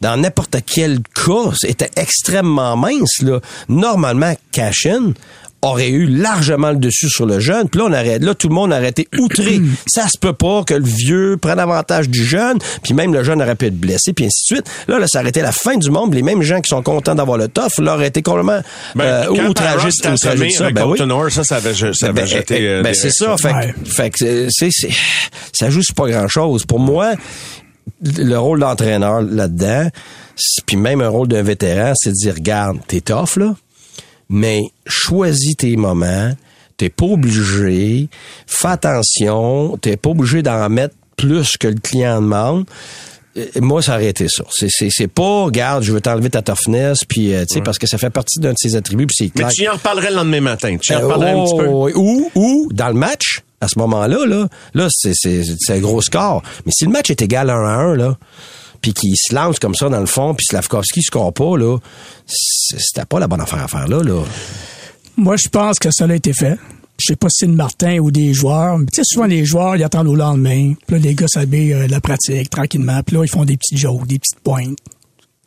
dans n'importe quel cas, c'était extrêmement mince, là. Normalement, Cashin aurait eu largement le dessus sur le jeune. Puis là, on arrête, là, tout le monde aurait été outré. ça se peut pas que le vieux prenne avantage du jeune, puis même le jeune aurait pu être blessé, puis ainsi de suite. Là, là ça aurait été la fin du monde. Les mêmes gens qui sont contents d'avoir le tough, là, auraient été complètement euh, s'est outragés de assommé ça. Ben oui. Ça, ça avait, ça avait Ben, jeté... eh, euh, ben, c'est ça. Fait, Ouais. fait que c'est- c'est, c'est- ça joue sur pas grand chose. Pour moi, le rôle d'entraîneur là-dedans, puis même un rôle d'un vétéran, c'est de dire, regarde, t'es tough, là, mais choisis tes moments, t'es pas obligé, fais attention, t'es pas obligé d'en mettre plus que le client demande. euh, moi, ça aurait été ça. C'est, pas, regarde, je veux t'enlever ta toughness, puis, euh, tu sais, parce que ça fait partie d'un de ses attributs, puis c'est Mais clair. tu y en reparlerais le lendemain matin. Tu y en Euh, reparlerais un petit peu. oh, oui. Ou, ou, dans le match, à ce moment-là, là, là, c'est, c'est, c'est un gros score. Mais si le match est égal 1 à 1, là, puis qu'il se lance comme ça dans le fond, puis Slavkovski score pas, là, c'était pas la bonne affaire à faire là, là. Moi, je pense que ça a été fait. Je sais pas si c'est le Martin ou des joueurs. Tu sais, souvent, les joueurs, ils attendent au lendemain. Puis là, les gars s'habillent euh, la pratique tranquillement. Puis là, ils font des petits jokes, des petites pointes.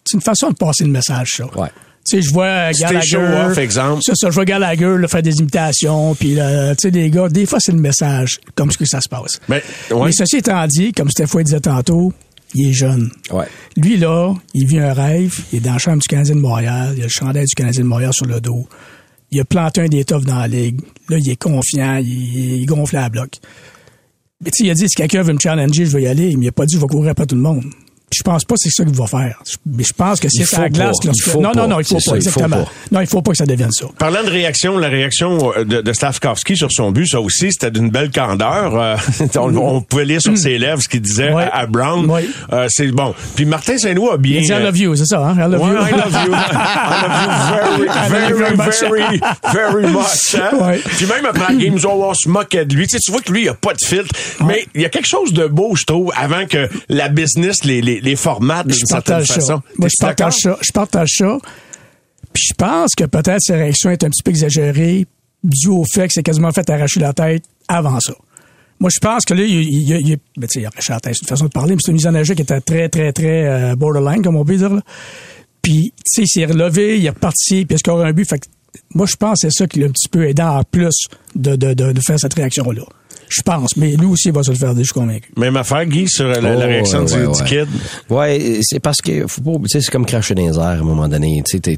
C'est une façon de passer le message, ça. Ouais. Tu sais, je vois euh, Gallagher. exemple. Ça, ça, je vois Gallagher là, faire des imitations. Puis, là, tu sais, les gars, des fois, c'est le message, comme ce que ça se passe. Mais, ouais. Mais ceci étant dit, comme Stéphane disait tantôt, il est jeune. Ouais. Lui, là, il vit un rêve. Il est dans la chambre du Canadien de Montréal. Il a le chandail du Canadien de Montréal sur le dos. Il a planté un des toughs dans la ligue. Là, il est confiant. Il, il gonfle à la bloc. Mais tu sais, il a dit, si quelqu'un veut me challenger, je vais y aller. Mais il a pas dit, je vais courir après tout le monde. Je pense pas que c'est ça qu'il va faire. Je- Mais je pense que c'est à la glace. lorsque- Il faut non, pas. non, non, il faut pas, ça, il faut exactement. pas. Non, il faut pas que ça devienne ça. Parlant de réaction, la réaction euh, de, de Slavkovski sur son but, ça aussi, c'était d'une belle candeur. Euh, on, on pouvait lire sur ses lèvres ce qu'il disait Ouais. à, à Brown. Ouais. Euh, c'est bon. Puis Martin Saint-Louis a bien... Il dit I love you, c'est ça, hein? I love Ouais, you. I love you. I love you very, very, very much. very, very much. hein? Ouais. Puis même après la game, on se moquait de lui. Tu, sais, tu vois que lui, il a pas de filtre. Mais il y a quelque chose de beau, je trouve, avant que la business les, les, les formate d'une je certaine façon. ça. Moi, je partage ça. Je partage ça. Puis je pense que peut-être sa réaction est un petit peu exagérée dû au fait que c'est quasiment fait arracher la tête avant ça. Moi, je pense que là, il, ben, a arraché la tête, c'est une façon de parler, mais c'est une mise en jeu qui était très, très, très euh, borderline, comme on peut dire. là. Puis, tu sais, il s'est relevé, il est reparti, puis il a scoré un but. Fait que moi, je pense que c'est ça qui l'a un petit peu aidé en plus de, de, de, de faire cette réaction-là. Je pense, mais lui aussi, il va se le faire, je suis convaincu. Même affaire, Guy, sur la, la Oh, réaction du, ouais, du ouais. kid? Ouais, c'est parce que faut pas, tu sais, c'est comme cracher dans les airs à un moment donné. Tu sais, t'es-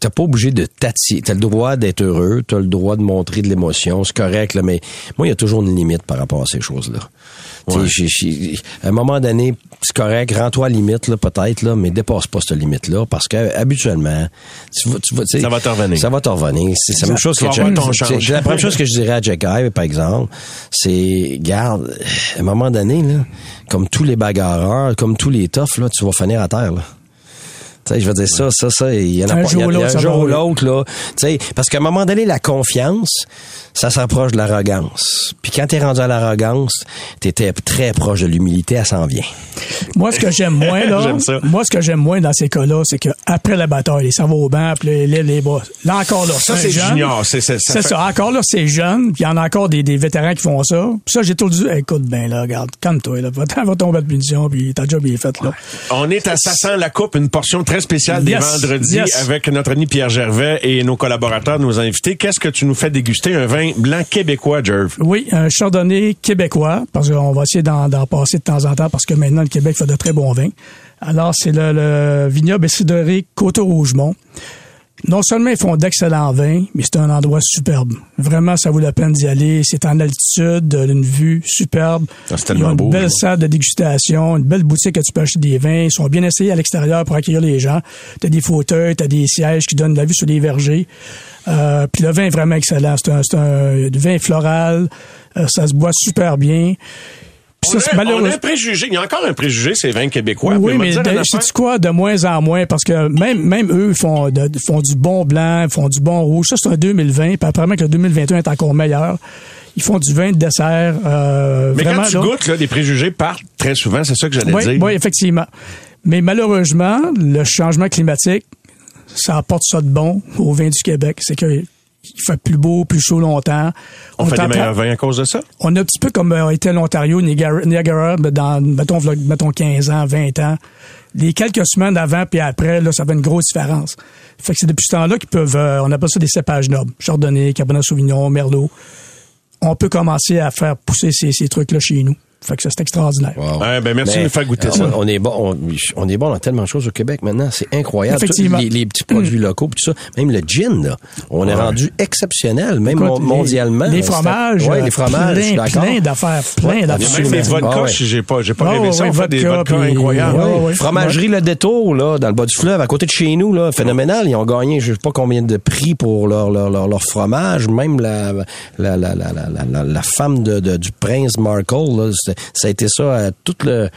t'es pas obligé de t'attirer. T'as le droit d'être heureux, t'as le droit de montrer de l'émotion, c'est correct, là, mais moi, il y a toujours une limite par rapport à ces choses-là. À un moment donné, c'est correct, rends-toi à la limite, là, peut-être, là, mais dépasse pas cette limite-là, parce que habituellement, tu vas, tu vas, tu sais, Ça va te revenir. Ça va te revenir. C'est la même chose que c'est la première chose que je dirais à Jack Ive, par exemple, c'est, garde, à un moment donné, là, comme tous les bagarreurs, comme tous les toughs, là, tu vas finir à terre, là. Tu sais, je veux dire, ça, ça, ça, il y en a Un pas, jour il y a- un jour ou l'autre, là. Tu sais, parce qu'à un moment donné, la confiance, ça s'approche de l'arrogance. Puis quand t'es rendu à l'arrogance, t'étais très proche de l'humilité, elle s'en vient. Moi, ce que j'aime moins, là, moi, ce que j'aime moins dans ces cas-là, c'est qu'après la bataille, ça va au banc, puis lève les bras. Là encore, là, Ça, c'est jeune. junior. C'est ça C'est fait- ça. Encore là, c'est jeune, puis il y en a encore des, des vétérans qui font ça. Puis ça, j'ai tout dit, écoute, ben là, regarde, calme-toi, là, va, va tomber de punition, puis ta job il est faite, là. On est à Ça sent la coupe, une portion très spéciale des Yes, vendredis yes. avec notre ami Pierre Gervais et nos collaborateurs, nos invités. Qu'est-ce que tu nous fais déguster? Un vin blanc québécois, Jerv. Oui, un chardonnay québécois, parce qu'on va essayer d'en, passer de temps en temps, parce que maintenant, le Québec fait de très bons vins. Alors, c'est le, le vignoble et cidrerie Côte-Rougemont. Non seulement ils font d'excellents vins, mais c'est un endroit superbe. Vraiment, ça vaut la peine d'y aller. C'est en altitude, une vue superbe. Ah, c'est Ils tellement ont une beau, belle salle de dégustation, une belle boutique que tu peux acheter des vins. Ils sont bien essayés à l'extérieur pour accueillir les gens. T'as des fauteuils, t'as des sièges qui donnent la vue sur les vergers. Euh, puis le vin est vraiment excellent. C'est un, c'est un vin floral. Euh, ça se boit super bien. On, c'est a, on malheureux- a un préjugé. Il y a encore un préjugé, ces vins québécois. oui, mais sais-tu quoi, de moins en moins, parce que même même eux font de- font du bon blanc, ils font du bon rouge. Ça, c'est un 2020, puis apparemment que le 2021 est encore meilleur. Ils font du vin de dessert. Euh, Mais vraiment, quand tu là. goûtes, là, les préjugés partent très souvent. C'est ça que j'allais Oui, dire. oui, effectivement. Mais malheureusement, le changement climatique, ça apporte ça de bon au vin du Québec. C'est que il fait plus beau, plus chaud longtemps. on, fait des meilleurs vins à cause de ça? on a un petit peu comme euh, était l'Ontario, Niagara, Niagara ben, dans, mettons, mettons 15 ans, 20 ans. Les quelques semaines avant puis après, là, ça fait une grosse différence. Fait que c'est depuis ce temps-là qu'ils peuvent, euh, on appelle ça des cépages nobles. Chardonnay, Cabernet Sauvignon, Merlot. On peut commencer à faire pousser ces, ces trucs-là chez nous. Fait que ça, c'est extraordinaire. Wow. Ouais, ben, merci de nous faire goûter euh, ça. On, on est bon, on, on est bon dans tellement de choses au Québec maintenant, c'est incroyable. Effectivement. Les, les petits produits locaux, pis tout ça, même le gin, là, on est rendu exceptionnel, même Écoute, mon- mondialement. Les, fromages. ouais, les fromages, plein, d'affaires, plein d'affaires. Même les vodkas, Ah ouais. j'ai pas, j'ai pas Ah rêvé ça. On fait des vodka, vodkas puis- incroyables. Ouais, ouais, ouais. Fromagerie Le Détour, là, dans le bas du fleuve, à côté de chez nous, là, phénoménal. Ils ont gagné, je sais pas combien de prix pour leur, leur, leur, leur fromage. Même la, la, la, la, la, la, la femme de, de- du prince Markle, là, ça a été ça, euh, tout le,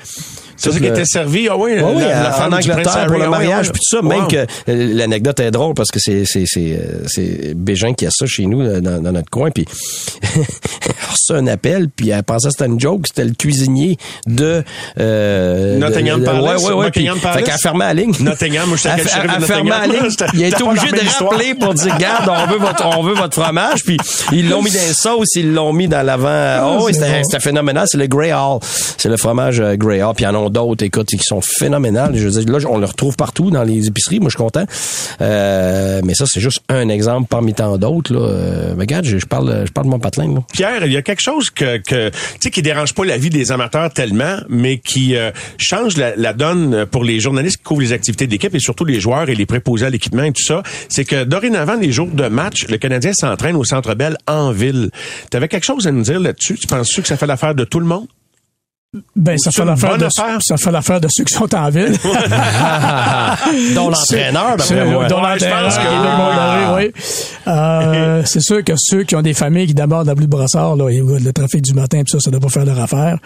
C'est ça qui était servi, ah oui, Ouais, la, oui, la en Angleterre pour le ah oui, mariage puis tout ça. Même que euh, l'anecdote est drôle parce que c'est c'est c'est euh, c'est Bégin qui a ça chez nous euh, dans, dans notre coin puis reçoit un appel puis elle pensait que c'était une joke c'était le cuisinier de euh, Nottingham de- de- Palace, ouais ouais ouais puis Palace. fait qu'elle fermait la ligne. Nottingham, moi, j'étais Elle fermait la ligne. Il a été obligé de rappeler pour dire garde on veut votre on veut votre fromage puis ils l'ont mis dans les sauces ils l'ont mis dans l'avant. Oh oui, c'est c'était phénoménal c'est le Grey Hall c'est le fromage Grey Hall puis d'autres écoute qui sont phénoménales je veux dire là on le retrouve partout dans les épiceries moi je suis content Euh, mais ça c'est juste un exemple parmi tant d'autres là Euh, mais regarde je, parle je parle de mon patelin là. Pierre, il y a quelque chose que, que qui dérange pas la vie des amateurs tellement, mais qui euh, change la, donne pour les journalistes qui couvrent les activités d'équipe et surtout les joueurs et les préposés à l'équipement et tout ça. C'est que dorénavant, les jours de match, le Canadien s'entraîne au Centre Bell en ville. Tu quelque chose à nous dire là-dessus? Tu penses-tu que ça fait l'affaire de tout le monde? Ben, ça fait l'affaire de, ça fait l'affaire de ceux qui sont en ville. dont l'entraîneur d'après moi dont l'entraîneur, oui. Euh, c'est sûr que ceux qui ont des familles qui d'abord la de Brassard, là, le trafic du matin, pis ça, ça doit pas faire leur affaire.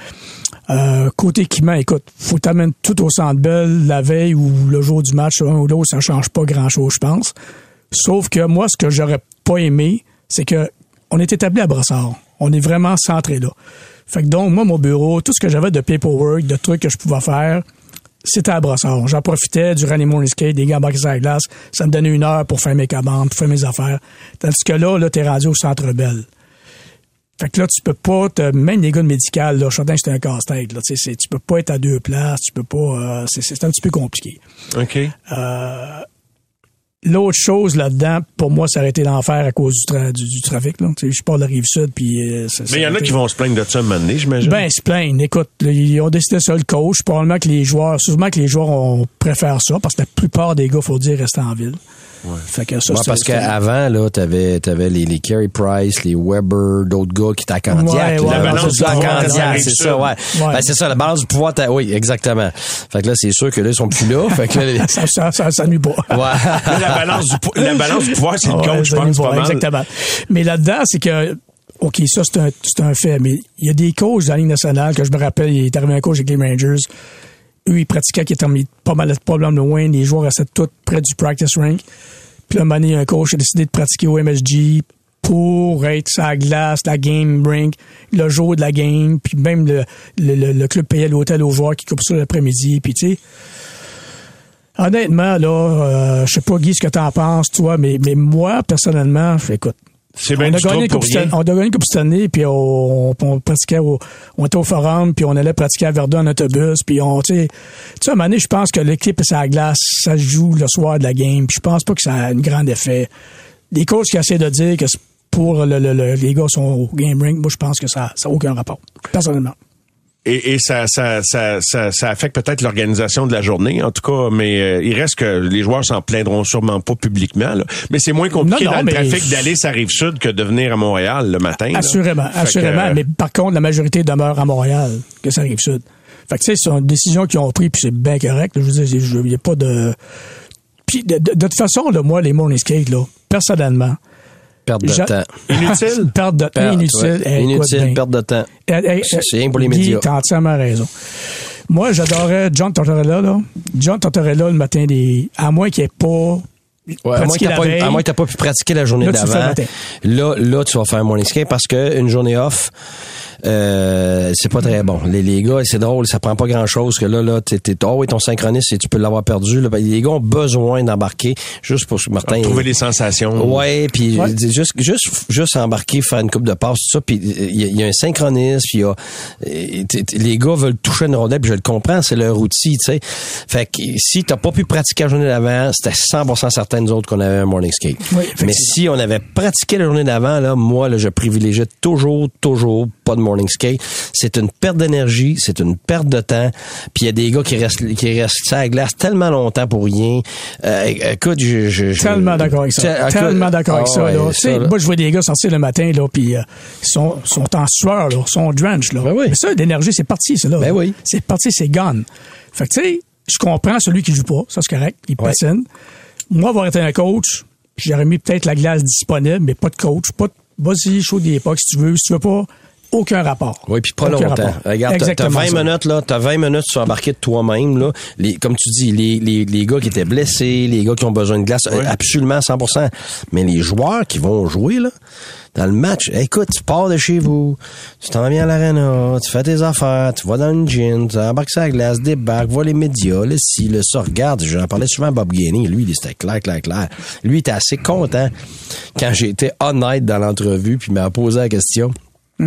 Euh, côté équipement, écoute, faut t'amener tout au centre belle la veille ou le jour du match, un ou l'autre, ça change pas grand chose, je pense. Sauf que moi, ce que j'aurais pas aimé, c'est que on est établi à Brassard. On est vraiment centré là. Fait que donc, moi, mon bureau, tout ce que j'avais de paperwork, de trucs que je pouvais faire, c'était à Brossard. J'en profitais durant les morning skate, des gars embarqués sur la glace. Ça me donnait une heure pour faire mes commandes, pour faire mes affaires. Tandis que là, là, t'es rendu au centre belle. Fait que là, tu peux pas te, même les gars de médical, là, que c'était un casse-tête, là. Tu sais, tu peux pas être à deux places, tu peux pas, euh, c'est, c'est un petit peu compliqué. Ok. L'autre chose là-dedans, pour moi, ça aurait été l'enfer à cause du, tra- du, du trafic, là. Tu sais, je pars de la rive sud, puis, euh, ça- Mais il y en a qui vont se plaindre de ça un moment donné, j'imagine. Ben, ils se plaignent. Écoute, là, ils ont décidé ça le coach. Probablement que les joueurs, sûrement que les joueurs on préfère ça parce que la plupart des gars, faut dire, restent en ville. Fait que ça, Ouais, c'est- parce qu'avant, là, t'avais, t'avais les, les Carey Price, les Weber, d'autres gars qui étaient à Candiac. Ouais, ouais, La balance C'est du pouvoir, c'est ça, ouais. Ouais. Ben, c'est ça, la balance du pouvoir, oui, exactement. Fait que là, c'est sûr que là, ils sont plus là. fait que là, les- ça, ça, ça, ça nuit pas. ouais. Mais la balance du, pou- la balance du pouvoir, c'est le Ouais, coach, je pense, pas mal. Exactement. Mais là-dedans, c'est que, OK, ça, c'est un, c'est un fait, mais il y a des coachs dans la Ligue nationale que je me rappelle, il est arrivé un coach avec les Rangers. Eux, ils pratiquaient, qui étaient pas mal de problèmes de loin. Les joueurs restaient tous près du practice rink. Puis là, un moment donné, un coach a décidé de pratiquer au MSG pour être sur la glace, la game rink, le jour de la game, puis même le, le, le- le club payait l'hôtel aux joueurs qui coupent ça l'après-midi, puis tu sais, honnêtement, là, euh, je sais pas, Guy, ce que t'en penses, toi, mais, mais moi, personnellement, écoute, C'est on bien a, du gagné pour coupe rien. on a gagné une coupe cette année, puis on, on, on pratiquait au, on était au forum, puis on allait pratiquer à Verdun en autobus, puis on, tu sais, tu sais, à un moment donné, je pense que l'équipe est sur la glace, ça joue le soir de la game, puis je pense pas que ça a un grand effet. Les coachs qui essaient de dire que c'est pour le, le- le- les gars sont au game ring, moi, je pense que ça n'a aucun rapport, personnellement. Et, et ça, ça, ça, ça, ça affecte peut-être l'organisation de la journée, en tout cas, mais euh, il reste que les joueurs s'en plaindront sûrement pas publiquement. là. Mais c'est moins compliqué Non, non, dans le trafic d'aller sur la rive sud que de venir à Montréal le matin. Assurément, que, assurément. euh, Mais par contre, la majorité demeure à Montréal, que ça arrive sud. Fait que, tu sais, c'est une décision qu'ils ont prise, puis c'est bien correct. là. Je veux dire, il n'y a pas de... Puis, de, de- de toute façon, là, moi, les morning skate, là, personnellement... Perte de j'a- temps. Inutile? Perte de temps, inutile. ouais. Eh, Inutile, perte de temps. Eh, eh, C'est- eh, rien pour les médias. T'as entièrement raison. Moi, j'adorais John Tortorella, là. John Tortorella, le matin des... À moins qu'il n'y ait pas... Ouais, à moins que la t'as pas, pu pratiquer la journée tu d'avant. Là, là, tu vas faire un morning skate parce que une journée off, euh, c'est pas très bon. Les, les gars, c'est drôle, ça prend pas grand chose que là, là, t'es, t'es, oh oui, ton synchronisme, tu peux l'avoir perdu. Là, Ben, les gars ont besoin d'embarquer juste pour que Martin. Trouver les sensations. Ouais, puis Ouais. juste juste juste embarquer, faire une coupe de passe, tout ça, puis il y, a- il y a un synchronisme, puis il y a euh, t- t- les gars veulent toucher une rondelle, puis je le comprends, c'est leur outil, tu sais. Fait que si t'as pas pu pratiquer la journée d'avant, c'était 100% certain nous autres qu'on avait un morning skate. Oui. Mais si on avait pratiqué la journée d'avant, là, moi, là, je privilégiais toujours, toujours pas de morning skate. C'est une perte d'énergie, c'est une perte de temps. Puis il y a des gars qui restent qui restent à la glace tellement longtemps pour rien. Euh, écoute, je, je, je- Tellement d'accord avec ça. Tellement d'accord avec ah ça. ouais, là. Là. moi, je vois des gars sortir le matin, là, puis euh, ils sont, sont en sueur, là, sont drenched. Là. Ben oui. Mais ça, l'énergie, c'est parti, c'est là. Ben oui. C'est parti, c'est gone. Fait que, tu sais, je comprends celui qui joue pas. Ça, c'est correct. Il Ouais. patine. Moi, avoir été un coach, j'aurais mis peut-être la glace disponible, mais pas de coach. Pas de, vas-y, chaud des époques si tu veux. Si tu veux pas, aucun rapport. Oui, puis pas Aucun longtemps. rapport. Regarde, t'as- t'as Exactement 20 ça. minutes, là, t'as 20 minutes, tu vas embarquer de toi-même, là. Les, comme tu dis, les, les, les gars qui étaient blessés, les gars qui ont besoin de glace, absolument 100%. Mais les joueurs qui vont jouer, là, dans le match, écoute, tu pars de chez vous, tu t'en viens à l'arena, tu fais tes affaires, tu vas dans une gym, tu embarques sur la glace, débarques, vois les médias, le ci, le ça, regarde, j'en parlais souvent à Bob Gainey, lui, il était clair, clair, clair. Lui, il était assez content quand j'ai été honnête dans l'entrevue, puis il m'a posé la question.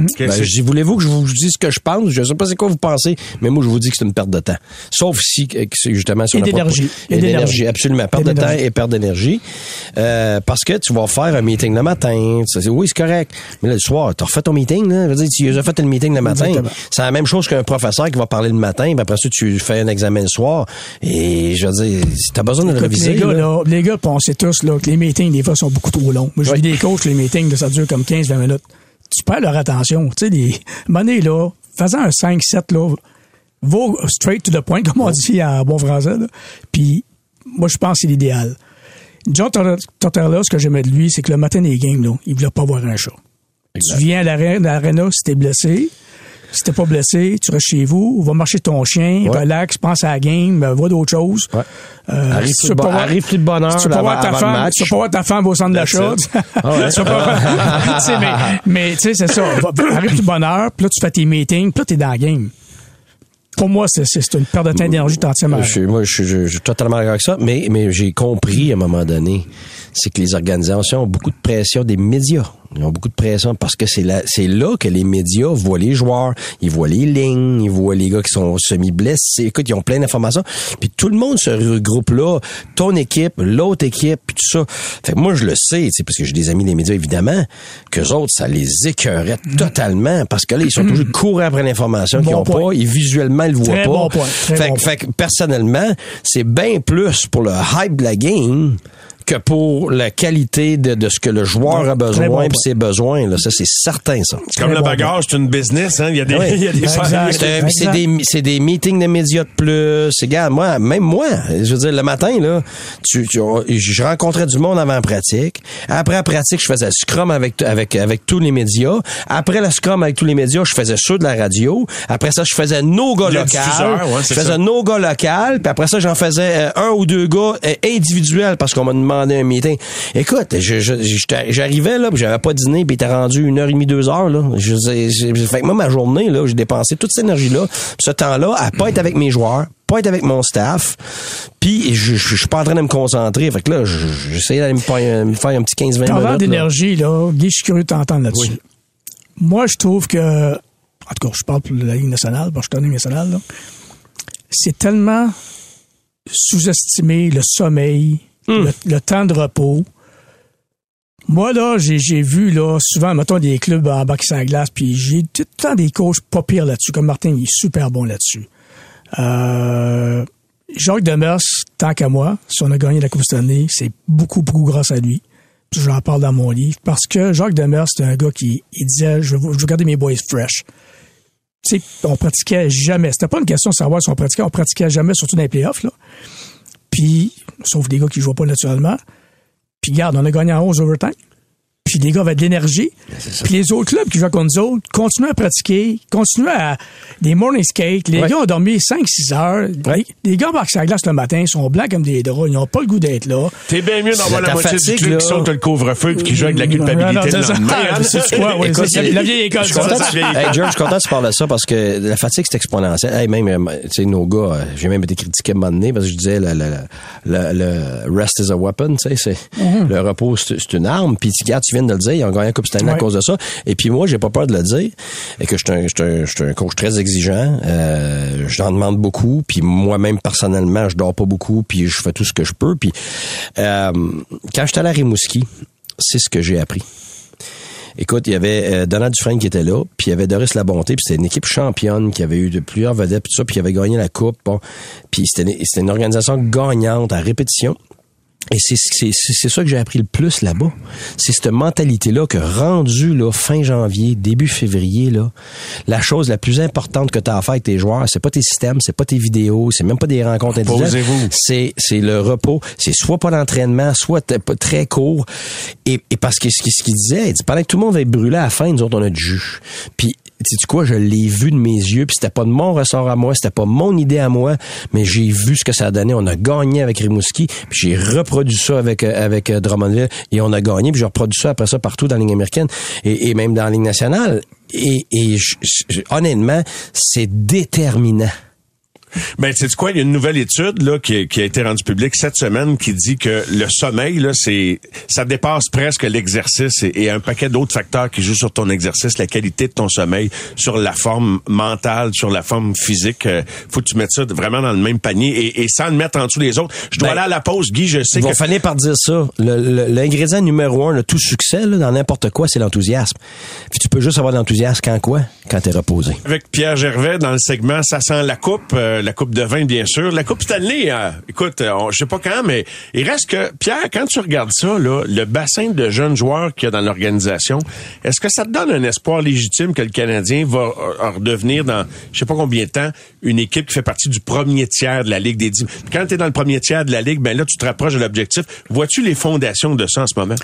Ben, Qu'est-ce que- je dis, voulez-vous que je vous dise ce que je pense? Je sais pas c'est quoi vous pensez, mais moi, je vous dis que c'est une perte de temps. Sauf si, que c'est justement, si Et on n'a pas- d'énergie. Et Et d'énergie, d'énergie. absolument. Perte de temps et perte d'énergie. Euh, parce que tu vas faire un meeting le matin. Ça, c'est- oui, c'est correct. Mais là, le soir, tu as refait ton meeting, là. Je veux dire, tu as fait le meeting le matin. Exactement. C'est la même chose qu'un professeur qui va parler le matin, puis après ça, tu fais un examen le soir. Et je veux dire, si t'as besoin de le réviser. les gars, là, là, les gars, on sait tous là, que les meetings, des fois, sont beaucoup trop longs. Moi, je Oui. vis des coachs, les meetings, là, ça dure comme 15-20 minutes. Tu perds leur attention. Tu sais, moment donné, là, faisant un 5-7, là, va straight to the point, comme on dit en bon français, là. Puis, moi, je pense que c'est l'idéal. John Tortorella, ce que j'aimais de lui, c'est que le matin des games, là, il voulait pas voir un chat. Tu viens à l'aréna si t'es blessé. Si t'es pas blessé, tu restes chez vous, va marcher ton chien, Ouais. relax, pense à la game, euh, vois d'autres choses. Ouais. Euh, Arrive si bon- voir- arrive plus de si tu avant- voir ta femme, tu pas voir ta femme au centre de l'achat. Ah ouais. mais, mais tu sais, c'est ça. Va- Arrive plus de bonne heure, puis là, tu fais tes meetings, puis là, t'es dans la game. Pour moi, c'est, une perte de temps d'énergie entièrement. Je moi, je suis, je- je suis totalement d'accord avec ça, mais, mais j'ai compris à un moment donné, c'est que les organisations ont beaucoup de pression des médias. Ils ont beaucoup de pression parce que c'est là, c'est là que les médias voient les joueurs, ils voient les lignes, ils voient les gars qui sont semi-blessés. Écoute, ils ont plein d'informations. Puis tout le monde se regroupe là. Ton équipe, l'autre équipe, puis tout ça. Fait que moi, je le sais, tu sais, parce que j'ai des amis des médias, évidemment, que autres, ça les écœurait totalement parce que là, ils sont toujours courants après l'information qu'ils Bon ont point. pas. Ils visuellement, ils le voient Très pas. bon point. Fait, bon que- fait que personnellement, c'est bien plus pour le hype de la game que pour la qualité de, de ce que le joueur Ouais, a besoin bon puis point. ses besoins. Là. Ça, c'est certain, ça. C'est comme Très le bon bagarre, c'est une business, hein. Il y a des, Oui. il y a des. C'est des, c'est des meetings de médias de plus. C'est, Regarde, moi, même moi, je veux dire, le matin, là, tu, tu- je rencontrais du monde avant la pratique. Après la pratique, je faisais le scrum avec, avec, avec tous les médias. Après le scrum avec tous les médias, je faisais ceux de la radio. Après ça, je faisais nos gars locaux. ouais, je faisais ça. nos gars locaux. Puis après ça, j'en faisais euh, un ou deux gars euh, individuels parce qu'on m'a demandé un meeting. Écoute, je, je- j'étais- j'arrivais là, puis j'avais pas dîné, puis était rendu une heure et demie, deux heures. Là. Je, je- je- fait que moi, ma journée, là, j'ai dépensé toute cette énergie-là, ce temps-là, à pas être avec mes joueurs, pas être avec mon staff, puis je, je, je suis pas en train de me concentrer. Fait que là, je- j'essayais d'aller me faire, me faire un petit 15-20 minutes. Parlant là. d'énergie, là, Guy, je suis curieux de t'entendre là-dessus. Moi, je trouve que, en tout cas, je parle pour la Ligue nationale, que je suis en Ligue nationale, là. c'est tellement sous-estimé le sommeil, Hmm. le, temps de repos. Moi, là, j'ai, vu, là, souvent, mettons, des clubs en à la glace, puis j'ai tout le temps des coachs pas pires là-dessus, comme Martin, il est super bon là-dessus. Euh, Jacques Demers, tant qu'à moi, si on a gagné la Coupe Stanley, c'est beaucoup, beaucoup grâce à lui. J'en parle dans mon livre. Parce que Jacques Demers, c'est un gars qui il disait, je veux, je garder mes boys fresh. Tu sais, on pratiquait jamais. C'était pas une question de savoir si on pratiquait, on pratiquait jamais, surtout dans les playoffs, là. Puis, sauf des gars qui jouaient pas naturellement. Puis, garde, on a gagné en 11 overtime. Puis, les gars avaient de l'énergie. Puis, les autres clubs qui jouaient contre nous autres continuaient à pratiquer, continuaient à des morning skates. Les Ouais. gars ont dormi 5-6 heures. Ouais. Les, les gars embarquent sur la glace le matin, ils sont blancs comme des draps, ils n'ont pas le goût d'être là. T'es bien mieux d'avoir la moitié fatigue, du club là. qui saute le couvre-feu et qui joue avec la culpabilité Non, non, le c'est ça. lendemain. C'est quoi, Écoute, c'est la, la vieille école. Je suis content, hey, George, je suis content que tu parles de ça parce que la fatigue, c'est exponentiel. Hey, même, euh, tu sais, nos gars, euh, j'ai même été critiqué à un moment donné parce que je disais, le, le, le, le rest is a weapon, tu sais, c'est, Mhm. le repos, c'est c'est une arme. Puis, tu viens de le dire, ils ont gagné la Coupe Stanley à Ouais. cause de ça. Et puis, moi, j'ai pas peur de le dire, et que je suis un, je suis un, je suis un coach très exigeant. Euh, j'en demande beaucoup. Puis, moi-même, personnellement, je dors pas beaucoup. Puis, je fais tout ce que je peux. Puis, euh, quand j'étais à la Rimouski, c'est ce que j'ai appris. Écoute, il y avait euh, Donald Dufresne qui était là, puis il y avait Doris Labonté, puis c'était une équipe championne qui avait eu de plusieurs vedettes, puis tout ça, puis qui avait gagné la coupe, bon. Puis c'était une, c'était une organisation gagnante à répétition. Et c'est c'est c'est c'est ça que j'ai appris le plus là-bas. C'est cette mentalité-là que rendu là fin janvier, début février là, la chose la plus importante que tu as à faire avec tes joueurs, c'est pas tes systèmes, c'est pas tes vidéos, c'est même pas des rencontres individuelles. Posez-vous. C'est c'est le repos, c'est soit pas d'entraînement, soit pas- très court. Et, et parce que ce qu'il ce qu'il disait, il dit pendant que tout le monde va être brûlé à la fin, nous autres on a du jus. Puis sais quoi, je l'ai vu de mes yeux, puis c'était pas de mon ressort à moi, c'était pas mon idée à moi, mais j'ai vu ce que ça a donné. On a gagné avec Rimouski, puis j'ai reproduit ça avec euh, avec euh, Drummondville et on a gagné, puis j'ai reproduit ça après ça partout dans la ligne américaine et, même dans la ligne nationale. Et, honnêtement, c'est déterminant. Ben, tu sais quoi, il y a une nouvelle étude là qui, qui a été rendue publique cette semaine qui dit que le sommeil là, c'est ça dépasse presque l'exercice et, et un paquet d'autres facteurs qui jouent sur ton exercice, la qualité de ton sommeil, sur la forme mentale, sur la forme physique. Euh, faut que tu mettes ça vraiment dans le même panier et, et sans le mettre en dessous des autres. Je dois Ben, aller à la pause, Guy. Je sais que finir par dire ça. Le- le- L'ingrédient numéro un de tout succès là, dans n'importe quoi, c'est l'enthousiasme. Puis tu peux juste avoir de l'enthousiasme quand quoi? Quand t'es reposé. avec Pierre Gervais dans le segment ça sent la coupe, euh, la coupe de vin bien sûr, la coupe Stanley. euh, écoute, euh, on- je sais pas quand, mais il reste que Pierre, quand tu regardes ça là, le bassin de jeunes joueurs qu'il y a dans l'organisation, est-ce que ça te donne un espoir légitime que le Canadien va euh, redevenir dans je sais pas combien de temps une équipe qui fait partie du premier tiers de la ligue des dix. Quand tu es dans le premier tiers de la ligue, ben là tu te rapproches de l'objectif. Vois-tu les fondations de ça en ce moment?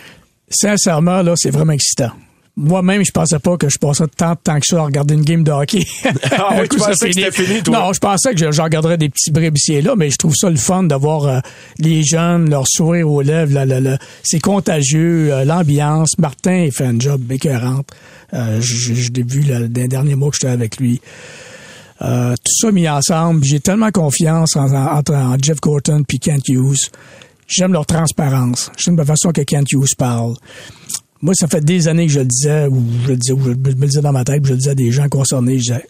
Sincèrement, là, c'est vraiment excitant. Moi-même, je pensais pas que je passais tant de temps que ça à regarder une game de hockey. Ah oui, tu pensais que c'était fini, toi? Non, je pensais que je, je regarderais des petits brébissiers là, mais je trouve ça le fun d'avoir euh, les jeunes, leur sourire aux lèvres. là, là, là. C'est contagieux, euh, l'ambiance. Martin, il fait un job écœurante. Euh, je je l'ai vu les derniers mois que j'étais avec lui. Euh, tout ça mis ensemble, j'ai tellement confiance en, en- entre en Jeff Gorton puis Kent Hughes. J'aime leur transparence. J'aime la façon que Kent Hughes parle. Moi, ça fait des années que je le disais, ou je le disais, ou je me le disais dans ma tête, je le disais à des gens concernés. Je disais,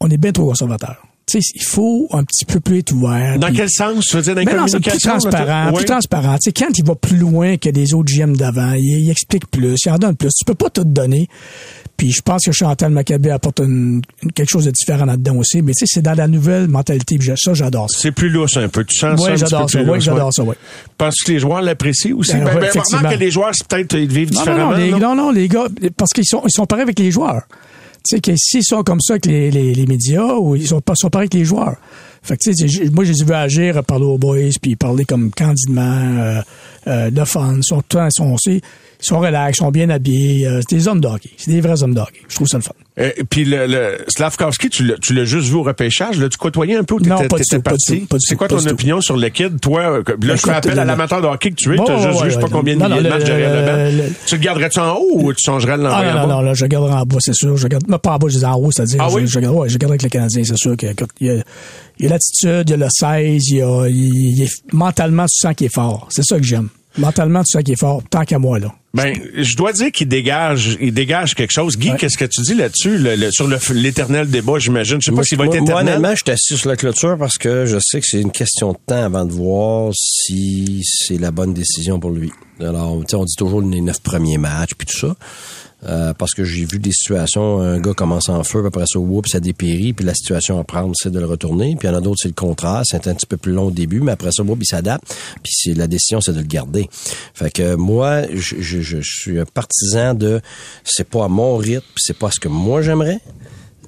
on, est bien trop conservateur. Tu sais, il faut un petit peu plus être ouvert. Dans quel sens? Tu veux dire dans mais non, plus transparent, plus Oui. transparent. Tu sais, quand il va plus loin que les autres GM d'avant, il, il explique plus, il en donne plus. Tu peux pas tout donner. Puis je pense que Chantal Maccabé apporte une- quelque chose de différent là-dedans aussi. Mais tu sais, c'est dans la nouvelle mentalité. Puis ça, j'adore ça. C'est plus lousse un peu. Tu sens Oui, ça j'adore ça. Oui, j'adore ouais. ça, oui. Penses-tu que les joueurs l'apprécient aussi? Ben, Ben, ouais, ben, que les joueurs, c'est peut-être, ils vivent Non, différemment. non, les, non? non, non, les gars, parce qu'ils sont, ils sont pareils avec les joueurs. Tu sais, que s'ils sont comme ça avec les, les, les médias, ou ils sont pas, sont pareils avec les joueurs. Fait que, tu sais, j'ai- moi, je les ai vus agir, parler aux boys, puis parler comme candidement, euh, euh, de fun. Ils sont, ils sont, ils sont relax, ils sont bien habillés. euh, c'est des hommes de hockey. C'est des vrais hommes de hockey. Je trouve ça le fun. Euh, puis le, le Slavkovski, tu l'as, tu l'as juste vu au repêchage, là, tu côtoyais un peu ou Non, t'étais, pas du t'étais tout, pas parti? pas C'est quoi pas ton du tout. opinion sur le kid? Toi, euh, là, je te rappelle à l'amateur de hockey que tu es, Bon, t'as ouais, juste ouais, vu je sais pas ouais. combien de Non, milliers non, de matchs le- derrière le banc. le- Tu le garderais-tu en haut ou tu songerais à Ah l'envoyer non, en non, bas? non, là, je garderai en bas, c'est sûr. Je garde, mais pas en bas, je dis en haut, c'est-à-dire. Ah oui? je, garde- ouais, je garderai avec le Canadien, c'est sûr. que- y a, il y a l'attitude, il y a le 16, il y a, il, est, mentalement, tu sens qu'il est fort. C'est ça que j'aime. Mentalement, tu sens qu'il est fort, tant qu'à moi, là. Ben, je dois dire qu'il dégage, il dégage quelque chose. Guy, Ouais. qu'est-ce que tu dis là-dessus, le- le- sur l'éternel débat, j'imagine? Je sais pas s'il va être moi, moi, éternel. honnêtement, je suis assis sur la clôture parce que je sais que c'est une question de temps avant de voir si c'est la bonne décision pour lui. Alors, tu sais, on dit toujours les neuf premiers matchs puis tout ça. Euh, parce que j'ai vu des situations, un gars commence en feu, puis après ça, whoops, ça dépérit, puis la situation à prendre, c'est de le retourner. Puis il y en a d'autres, c'est le contraire, c'est un petit peu plus long au début, mais après ça, whoops, il s'adapte. Puis c'est la décision, c'est de le garder. Fait que moi, je, je, je suis un partisan de, c'est pas à mon rythme, c'est pas ce que moi j'aimerais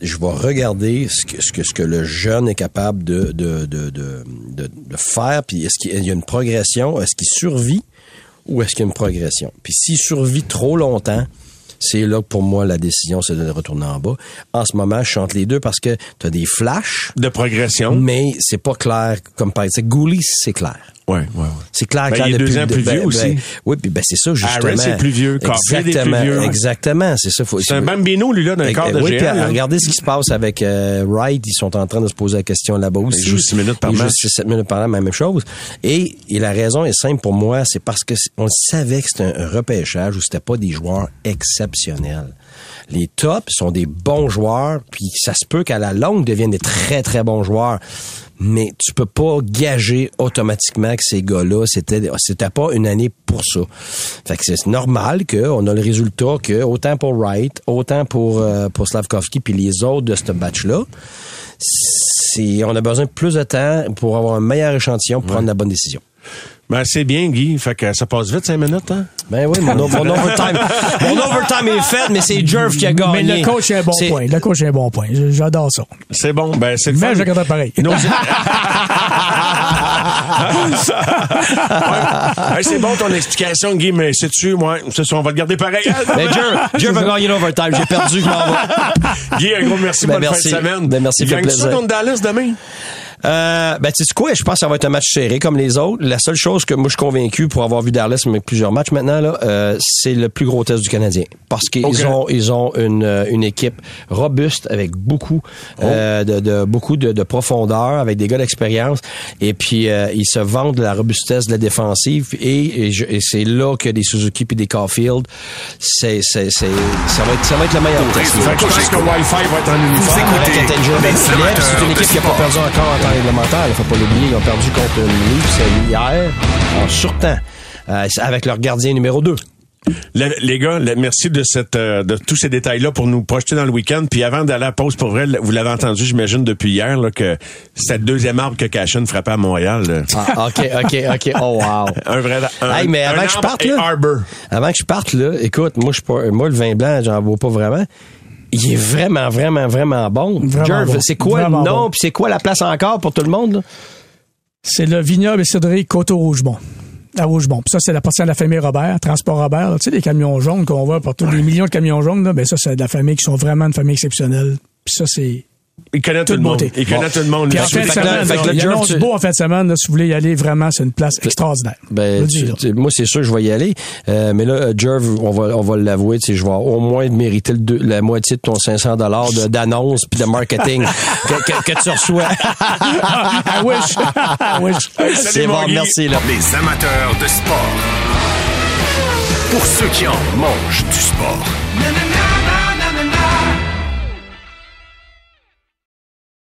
je vais regarder ce que, ce que, ce que le jeune est capable de, de, de, de, de, de faire, puis est-ce qu'il y a une progression, est-ce qu'il survit ou est-ce qu'il y a une progression? Puis s'il survit trop longtemps, c'est là que pour moi la décision c'est de retourner en bas. En ce moment, je chante les deux parce que tu as des flashs, De progression. mais c'est pas clair comme par exemple Goulis, c'est clair. Ouais, ouais, ouais. C'est clair, Ben, clair il est deux ans le- plus ben, vieux ben, aussi. oui, puis ben c'est ça justement. Harris est plus vieux, Caulfield est plus vieux. exactement, c'est ça. C'est un bambino, lui, là, d'un Eh, quart de oui, puis géant. là. regardez ce qui se passe avec euh, Wright. Ils sont en train de se poser la question là-bas aussi. joue six minutes par match. six, sept minutes par match, même chose. Et, et la raison est simple pour moi, c'est parce que on savait que c'était un, un repêchage où c'était pas des joueurs exceptionnels. Les tops sont des bons joueurs, puis ça se peut qu'à la longue deviennent des très très bons joueurs. Mais tu peux pas gager automatiquement que ces gars-là, c'était c'était pas une année pour ça. Fait que c'est normal qu'on a le résultat que autant pour Wright, autant pour euh, pour Slavkovski puis les autres de ce batch-là, on a besoin de plus de temps pour avoir un meilleur échantillon pour prendre la bonne décision. Ben, c'est bien, Guy. Fait que ça passe vite, cinq minutes, hein? Ben oui, mon, mon overtime. mon overtime est fait, mais c'est Jerv qui a gagné. Mais le coach a un bon point. Le coach a un bon point. J'adore ça. C'est bon. Ben, c'est le Mais je regarde pareil. Ouais. Hey, c'est bon ton explication, Guy, mais sais-tu, moi, c'est ça, on va le garder pareil. Mais Jerv, Jerv a gagné l'overtime. J'ai perdu, je m'en vais. Guy, un gros merci, Ben, bonne merci. fin de semaine. Ben, merci, Il fait gagne ça plaisir. contre Dallas demain? Euh, ben, tu sais quoi? Je pense que ça va être un match serré comme les autres. La seule chose que moi, je suis convaincu pour avoir vu Dallas avec plusieurs matchs maintenant, là, euh, c'est le plus gros test du Canadien. Parce qu'ils ont, ils ont une, euh, une équipe robuste avec beaucoup, euh, de, de- beaucoup de, de profondeur, avec des gars d'expérience. Et puis, euh, ils se vendent de la robustesse de la défensive. Et, et je- et c'est là que des Suzuki puis des Caulfield, c'est, c'est, c'est, ça va être, ça va être le meilleur test. Fait que je pense que Wi-Fi va être en uniforme. Avec Attinger, Filet, puis c'est une équipe qui n'a pas perdu encore en temps réglementaire. Il faut pas l'oublier. Ils ont perdu contre le Leafs hier en surtemps. euh, avec leur gardien numéro 2. Le- les gars, le- merci de cette euh, de tous ces détails-là pour nous projeter dans le week-end. Puis avant d'aller à la pause, pour vrai, vous l'avez entendu, j'imagine, depuis hier, là, que c'est le deuxième arbre que Cashin frappait à Montréal. là. Ah, OK, OK, OK. Oh, wow. Un vrai un, Hey, mais un avant que je parte, là- Arbor. Avant que je parte, là, écoute, moi, je moi, le vin blanc, j'en bois pas vraiment. Il est vraiment, vraiment, vraiment bon. Vraiment Jerv, bon. c'est quoi Vraiment le nom, bon. puis c'est quoi la place encore pour tout le monde? Là? C'est le vignoble et cidrerie Coteau-Rougemont. À Rougemont. Puis ça, c'est la partie de la famille Robert, Transport Robert. là. Tu sais, les camions jaunes qu'on voit partout, des millions de camions jaunes, là, ben ça, c'est de la famille qui sont vraiment une famille exceptionnelle. Puis ça, c'est Il connaît tout le monde. beauté. Il connaît tout le monde. Puis en Fait semaine, fait il y a tu- beau en fin de semaine. Là, si vous voulez y aller, vraiment, c'est une place extraordinaire. Ben, tu- tu- moi, c'est sûr que je vais y aller. Euh, mais là, Jerv, on va, on va l'avouer, tu sais, je vais au moins mériter le deux- la moitié de ton 500 dollars d'annonce puis de marketing que, que- que tu reçois. I wish. I wish. C'est bon, merci. Là. Les amateurs de sport. Pour ceux qui en mangent du sport.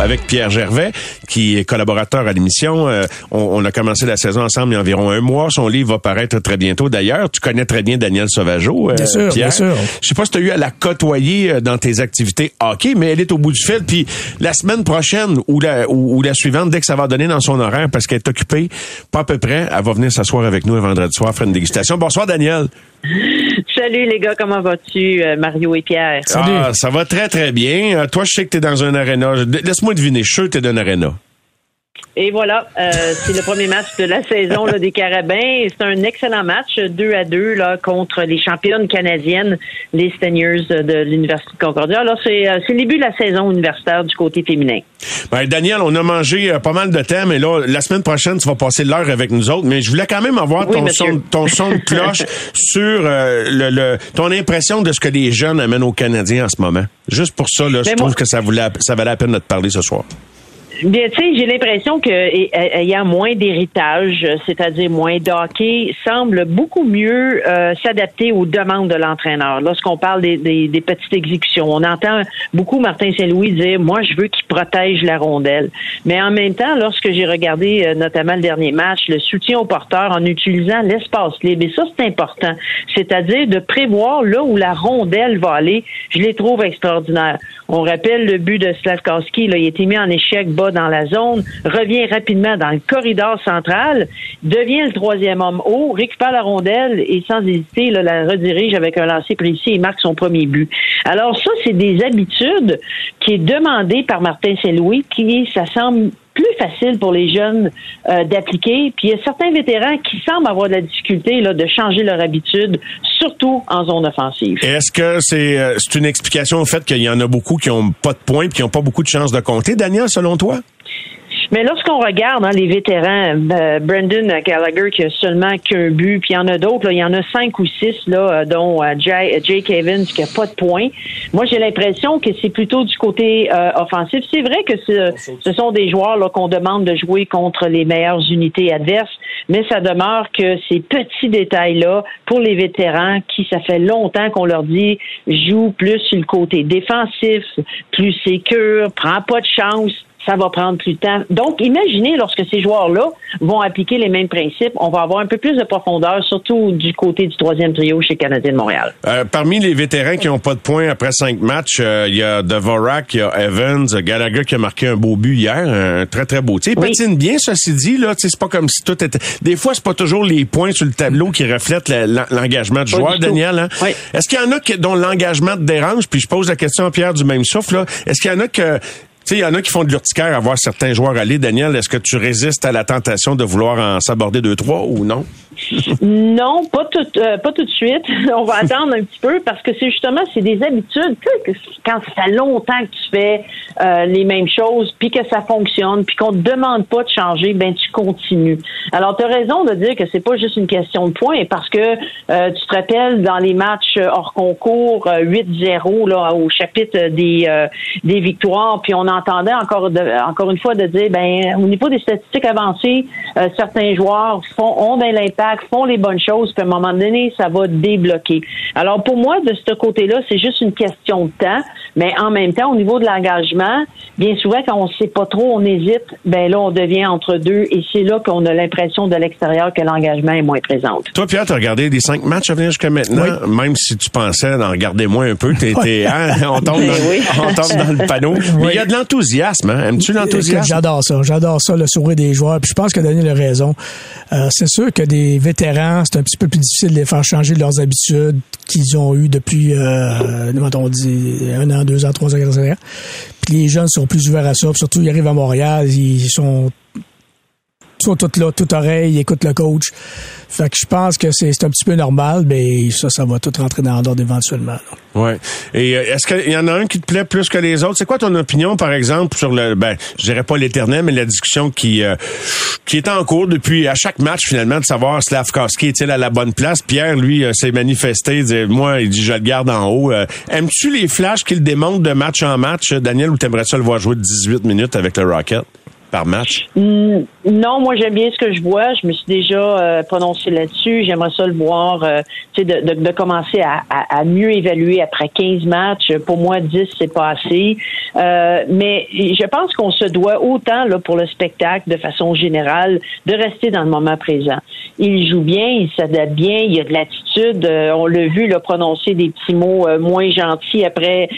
Avec Pierre Gervais, qui est collaborateur à l'émission. Euh, on, on a commencé la saison ensemble il y a environ un mois. Son livre va paraître très bientôt. D'ailleurs, tu connais très bien Daniel Sauvageau, euh, Bien sûr, Pierre. bien sûr. Je sais pas si tu as eu à la côtoyer euh, dans tes activités hockey, mais elle est au bout du fil. Puis la semaine prochaine ou la, ou, ou la suivante, dès que ça va donner dans son horaire, parce qu'elle est occupée, pas à peu près, elle va venir s'asseoir avec nous un vendredi soir, faire une dégustation. Bonsoir, Daniel. Salut les gars, comment vas-tu, euh, Mario et Pierre? Salut. Ah, ça va très, très bien. Euh, toi, je sais que tu es dans un aréna. Laisse-moi deviner. Je suis sûr que tu es dans un aréna. Et voilà, euh, c'est le premier match de la saison là, des Carabins. C'est un excellent match, 2 à 2 là, contre les championnes canadiennes, les Steniers de l'Université de Concordia. Alors, c'est euh, c'est le début de la saison universitaire du côté féminin. Ben, Daniel, on a mangé euh, pas mal de temps, mais là, la semaine prochaine, tu vas passer l'heure avec nous autres. Mais je voulais quand même avoir Oui, ton, son, ton son de cloche sur euh, le, le- ton impression de ce que les jeunes amènent aux Canadiens en ce moment. Juste pour ça, là, je Ben, trouve moi- que ça, voulait, ça valait la peine de te parler ce soir. Bien, tu sais, j'ai l'impression que ayant moins d'héritage, c'est-à-dire moins d'hockey, semble beaucoup mieux euh, s'adapter aux demandes de l'entraîneur. Lorsqu'on parle des, des- des petites exécutions, on entend beaucoup Martin Saint-Louis dire "Moi, je veux qu'il protège la rondelle." Mais en même temps, lorsque j'ai regardé euh, notamment le dernier match, le soutien au porteur en utilisant l'espace libre, et ça c'est important, c'est-à-dire de prévoir là où la rondelle va aller, je les trouve extraordinaires. On rappelle le but de Slavkowski, là, il a été mis en échec dans la zone, revient rapidement dans le corridor central, devient le troisième homme haut, récupère la rondelle et sans hésiter la redirige avec un lancer précis et marque son premier but. Alors ça, c'est des habitudes qui est demandé par Martin Saint-Louis, qui, ça semble plus facile pour les jeunes euh, d'appliquer. Puis il y a certains vétérans qui semblent avoir de la difficulté là, de changer leur habitude, surtout en zone offensive. Est-ce que c'est euh, une explication au fait qu'il y en a beaucoup qui ont pas de points et qui ont pas beaucoup de chances de compter, Daniel, selon toi? Mais lorsqu'on regarde hein, les vétérans, euh, Brendan Gallagher qui a seulement qu'un but, puis il y en a d'autres, il y en a cinq ou six, là, euh, dont euh, Jay- Jake Evans qui a pas de points. Moi, j'ai l'impression que c'est plutôt du côté euh, offensif. C'est vrai que ce, sont des joueurs qu'on demande de jouer contre les meilleures unités adverses, mais ça demeure que ces petits détails-là, pour les vétérans, qui ça fait longtemps qu'on leur dit, joue plus sur le côté défensif, plus sécure, prends pas de chance, ça va prendre plus de temps. Donc, imaginez lorsque ces joueurs-là vont appliquer les mêmes principes, on va avoir un peu plus de profondeur, surtout du côté du troisième trio chez Canadien de Montréal. Euh, parmi les vétérans qui n'ont pas de points après cinq matchs, euh, il y a Devorak, il y a Evans, Gallagher qui a marqué un beau but hier, un très très beau. Tu sais, patine bien, ceci dit là. C'est pas comme si tout était. Des fois, c'est pas toujours les points sur le tableau qui reflètent l'engagement du joueur, Daniel. Hein? Est-ce qu'il y en a qui, dont l'engagement te dérange? Puis je pose la question à Pierre du même souffle. Est-ce qu'il y en a que sais, il y en a qui font de l'urticaire à voir certains joueurs aller. Daniel, est-ce que tu résistes à la tentation de vouloir en s'aborder deux, trois ou non? non, pas tout, euh, pas tout de suite. On va attendre un petit peu parce que c'est justement, c'est des habitudes. Tu sais, quand ça fait longtemps que tu fais euh, les mêmes choses, puis que ça fonctionne, puis qu'on te demande pas de changer, ben tu continues. Alors, tu as raison de dire que c'est pas juste une question de points parce que euh, tu te rappelles dans les matchs hors concours 8-0 là au chapitre des des victoires, puis on entendait encore encore une fois de dire ben au niveau des statistiques avancées, certains joueurs font ont de l'impact font les bonnes choses, puis à un moment donné, ça va débloquer. Alors pour moi, de ce côté-là, c'est juste une question de temps, mais en même temps, au niveau de l'engagement, bien souvent, quand on ne sait pas trop, on hésite, ben là, on devient entre deux, et c'est là qu'on a l'impression de l'extérieur que l'engagement est moins présent. Toi, Pierre, tu as regardé les cinq matchs à venir jusqu'à maintenant, même si tu pensais d'en regarder moins un peu, t'étais, hein, on tombe, dans, on tombe dans le panneau. Mais il y a de l'enthousiasme, hein? Aimes-tu l'enthousiasme? J'adore ça, j'adore ça, le sourire des joueurs. Puis je pense que Daniel a raison. Euh, c'est sûr que des vétérans, c'est un petit peu plus difficile de les faire changer leurs habitudes qu'ils ont eues depuis, euh, on dit, un an, deux ans, trois ans, quatre ans. Puis les jeunes sont plus ouverts à ça. surtout, ils arrivent à Montréal, ils sont sont toutes là, toute oreille, ils écoutent le coach. Fait que je pense que c'est un petit peu normal, mais ça, ça va tout rentrer dans l'ordre éventuellement. Ouais. Et euh, est-ce qu'il y en a un qui te plaît plus que les autres? C'est quoi ton opinion, par exemple, sur le, ben, je dirais pas l'éternel, mais la discussion qui, euh, qui est en cours depuis à chaque match, finalement, de savoir Slavkowski est-il à la bonne place? Pierre, lui, euh, s'est manifesté, dit, moi, il dit, je le garde en haut. Aimes-tu les flashs qu'il démontre de match en match, Daniel, ou t'aimerais ça le voir jouer 18 minutes avec le Rocket? par match? Mm, non, moi j'aime bien ce que je vois. Je me suis déjà euh, prononcé là-dessus. J'aimerais ça le voir, euh, de, de, de, commencer à, à, mieux évaluer après 15 matchs. Pour moi, 10, c'est pas assez. Euh, mais je pense qu'on se doit autant là, pour le spectacle, de façon générale, de rester dans le moment présent. Il joue bien, il s'adapte bien, il y a de l'attitude. on l'a vu là, prononcer des petits mots moins gentils après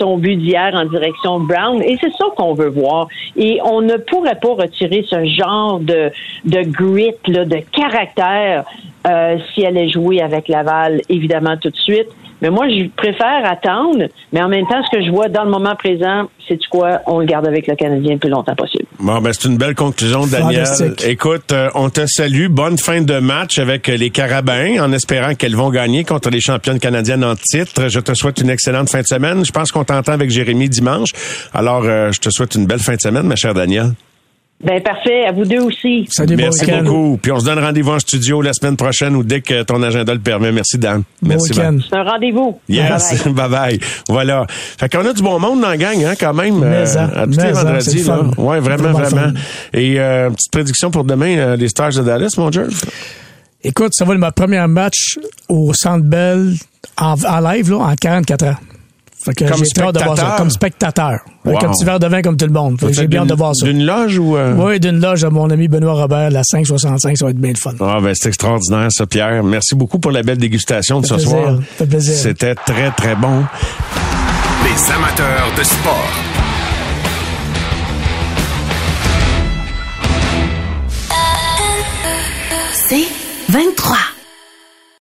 son but d'hier en direction de Brown. Et c'est ça qu'on veut voir. Et on ne pourrait pas retirer ce genre de, de grit, là, de caractère euh, si elle est jouée avec Laval, évidemment, tout de suite. Mais moi, je préfère attendre, mais en même temps, ce que je vois dans le moment présent, c'est quoi? On le garde avec le Canadien le plus longtemps possible. Bon, ben, c'est une belle conclusion, Daniel. Écoute, euh, on te salue. Bonne fin de match avec les Carabins, en espérant qu'elles vont gagner contre les championnes canadiennes en titre. Je te souhaite une excellente fin de semaine. Je pense qu'on t'entend avec Jérémy dimanche. Alors, euh, je te souhaite une belle fin de semaine, ma chère Danielle. Ben parfait, à vous deux aussi. Salut, Merci beaucoup. Puis on se donne rendez-vous en studio la semaine prochaine ou dès que ton agenda le permet. Merci Dan. Merci. C'est un rendez-vous. Yes, bye bye. voilà. Fait qu'on a du bon monde dans la gang hein, quand même. Mais euh, à, tous vendredis là. Ouais, vraiment vraiment. Et euh, petite prédiction pour demain euh, les Stars de Dallas, mon Dieu. Écoute, ça va être ma première match au Centre Bell en, en live là en 44 ans. Fait que comme spectateur. comme spectateur. Avec un petit verre de vin comme tout le monde. J'ai bien de voir ça. D'une loge ou... Euh? Oui, d'une loge à mon ami Benoît Robert, la 565, ça va être bien le fun. Ah, ben, c'est extraordinaire, ça, Pierre. Merci beaucoup pour la belle dégustation de ce plaisir, soir. fait plaisir. C'était très, très bon. Les amateurs de sport. C'est 23.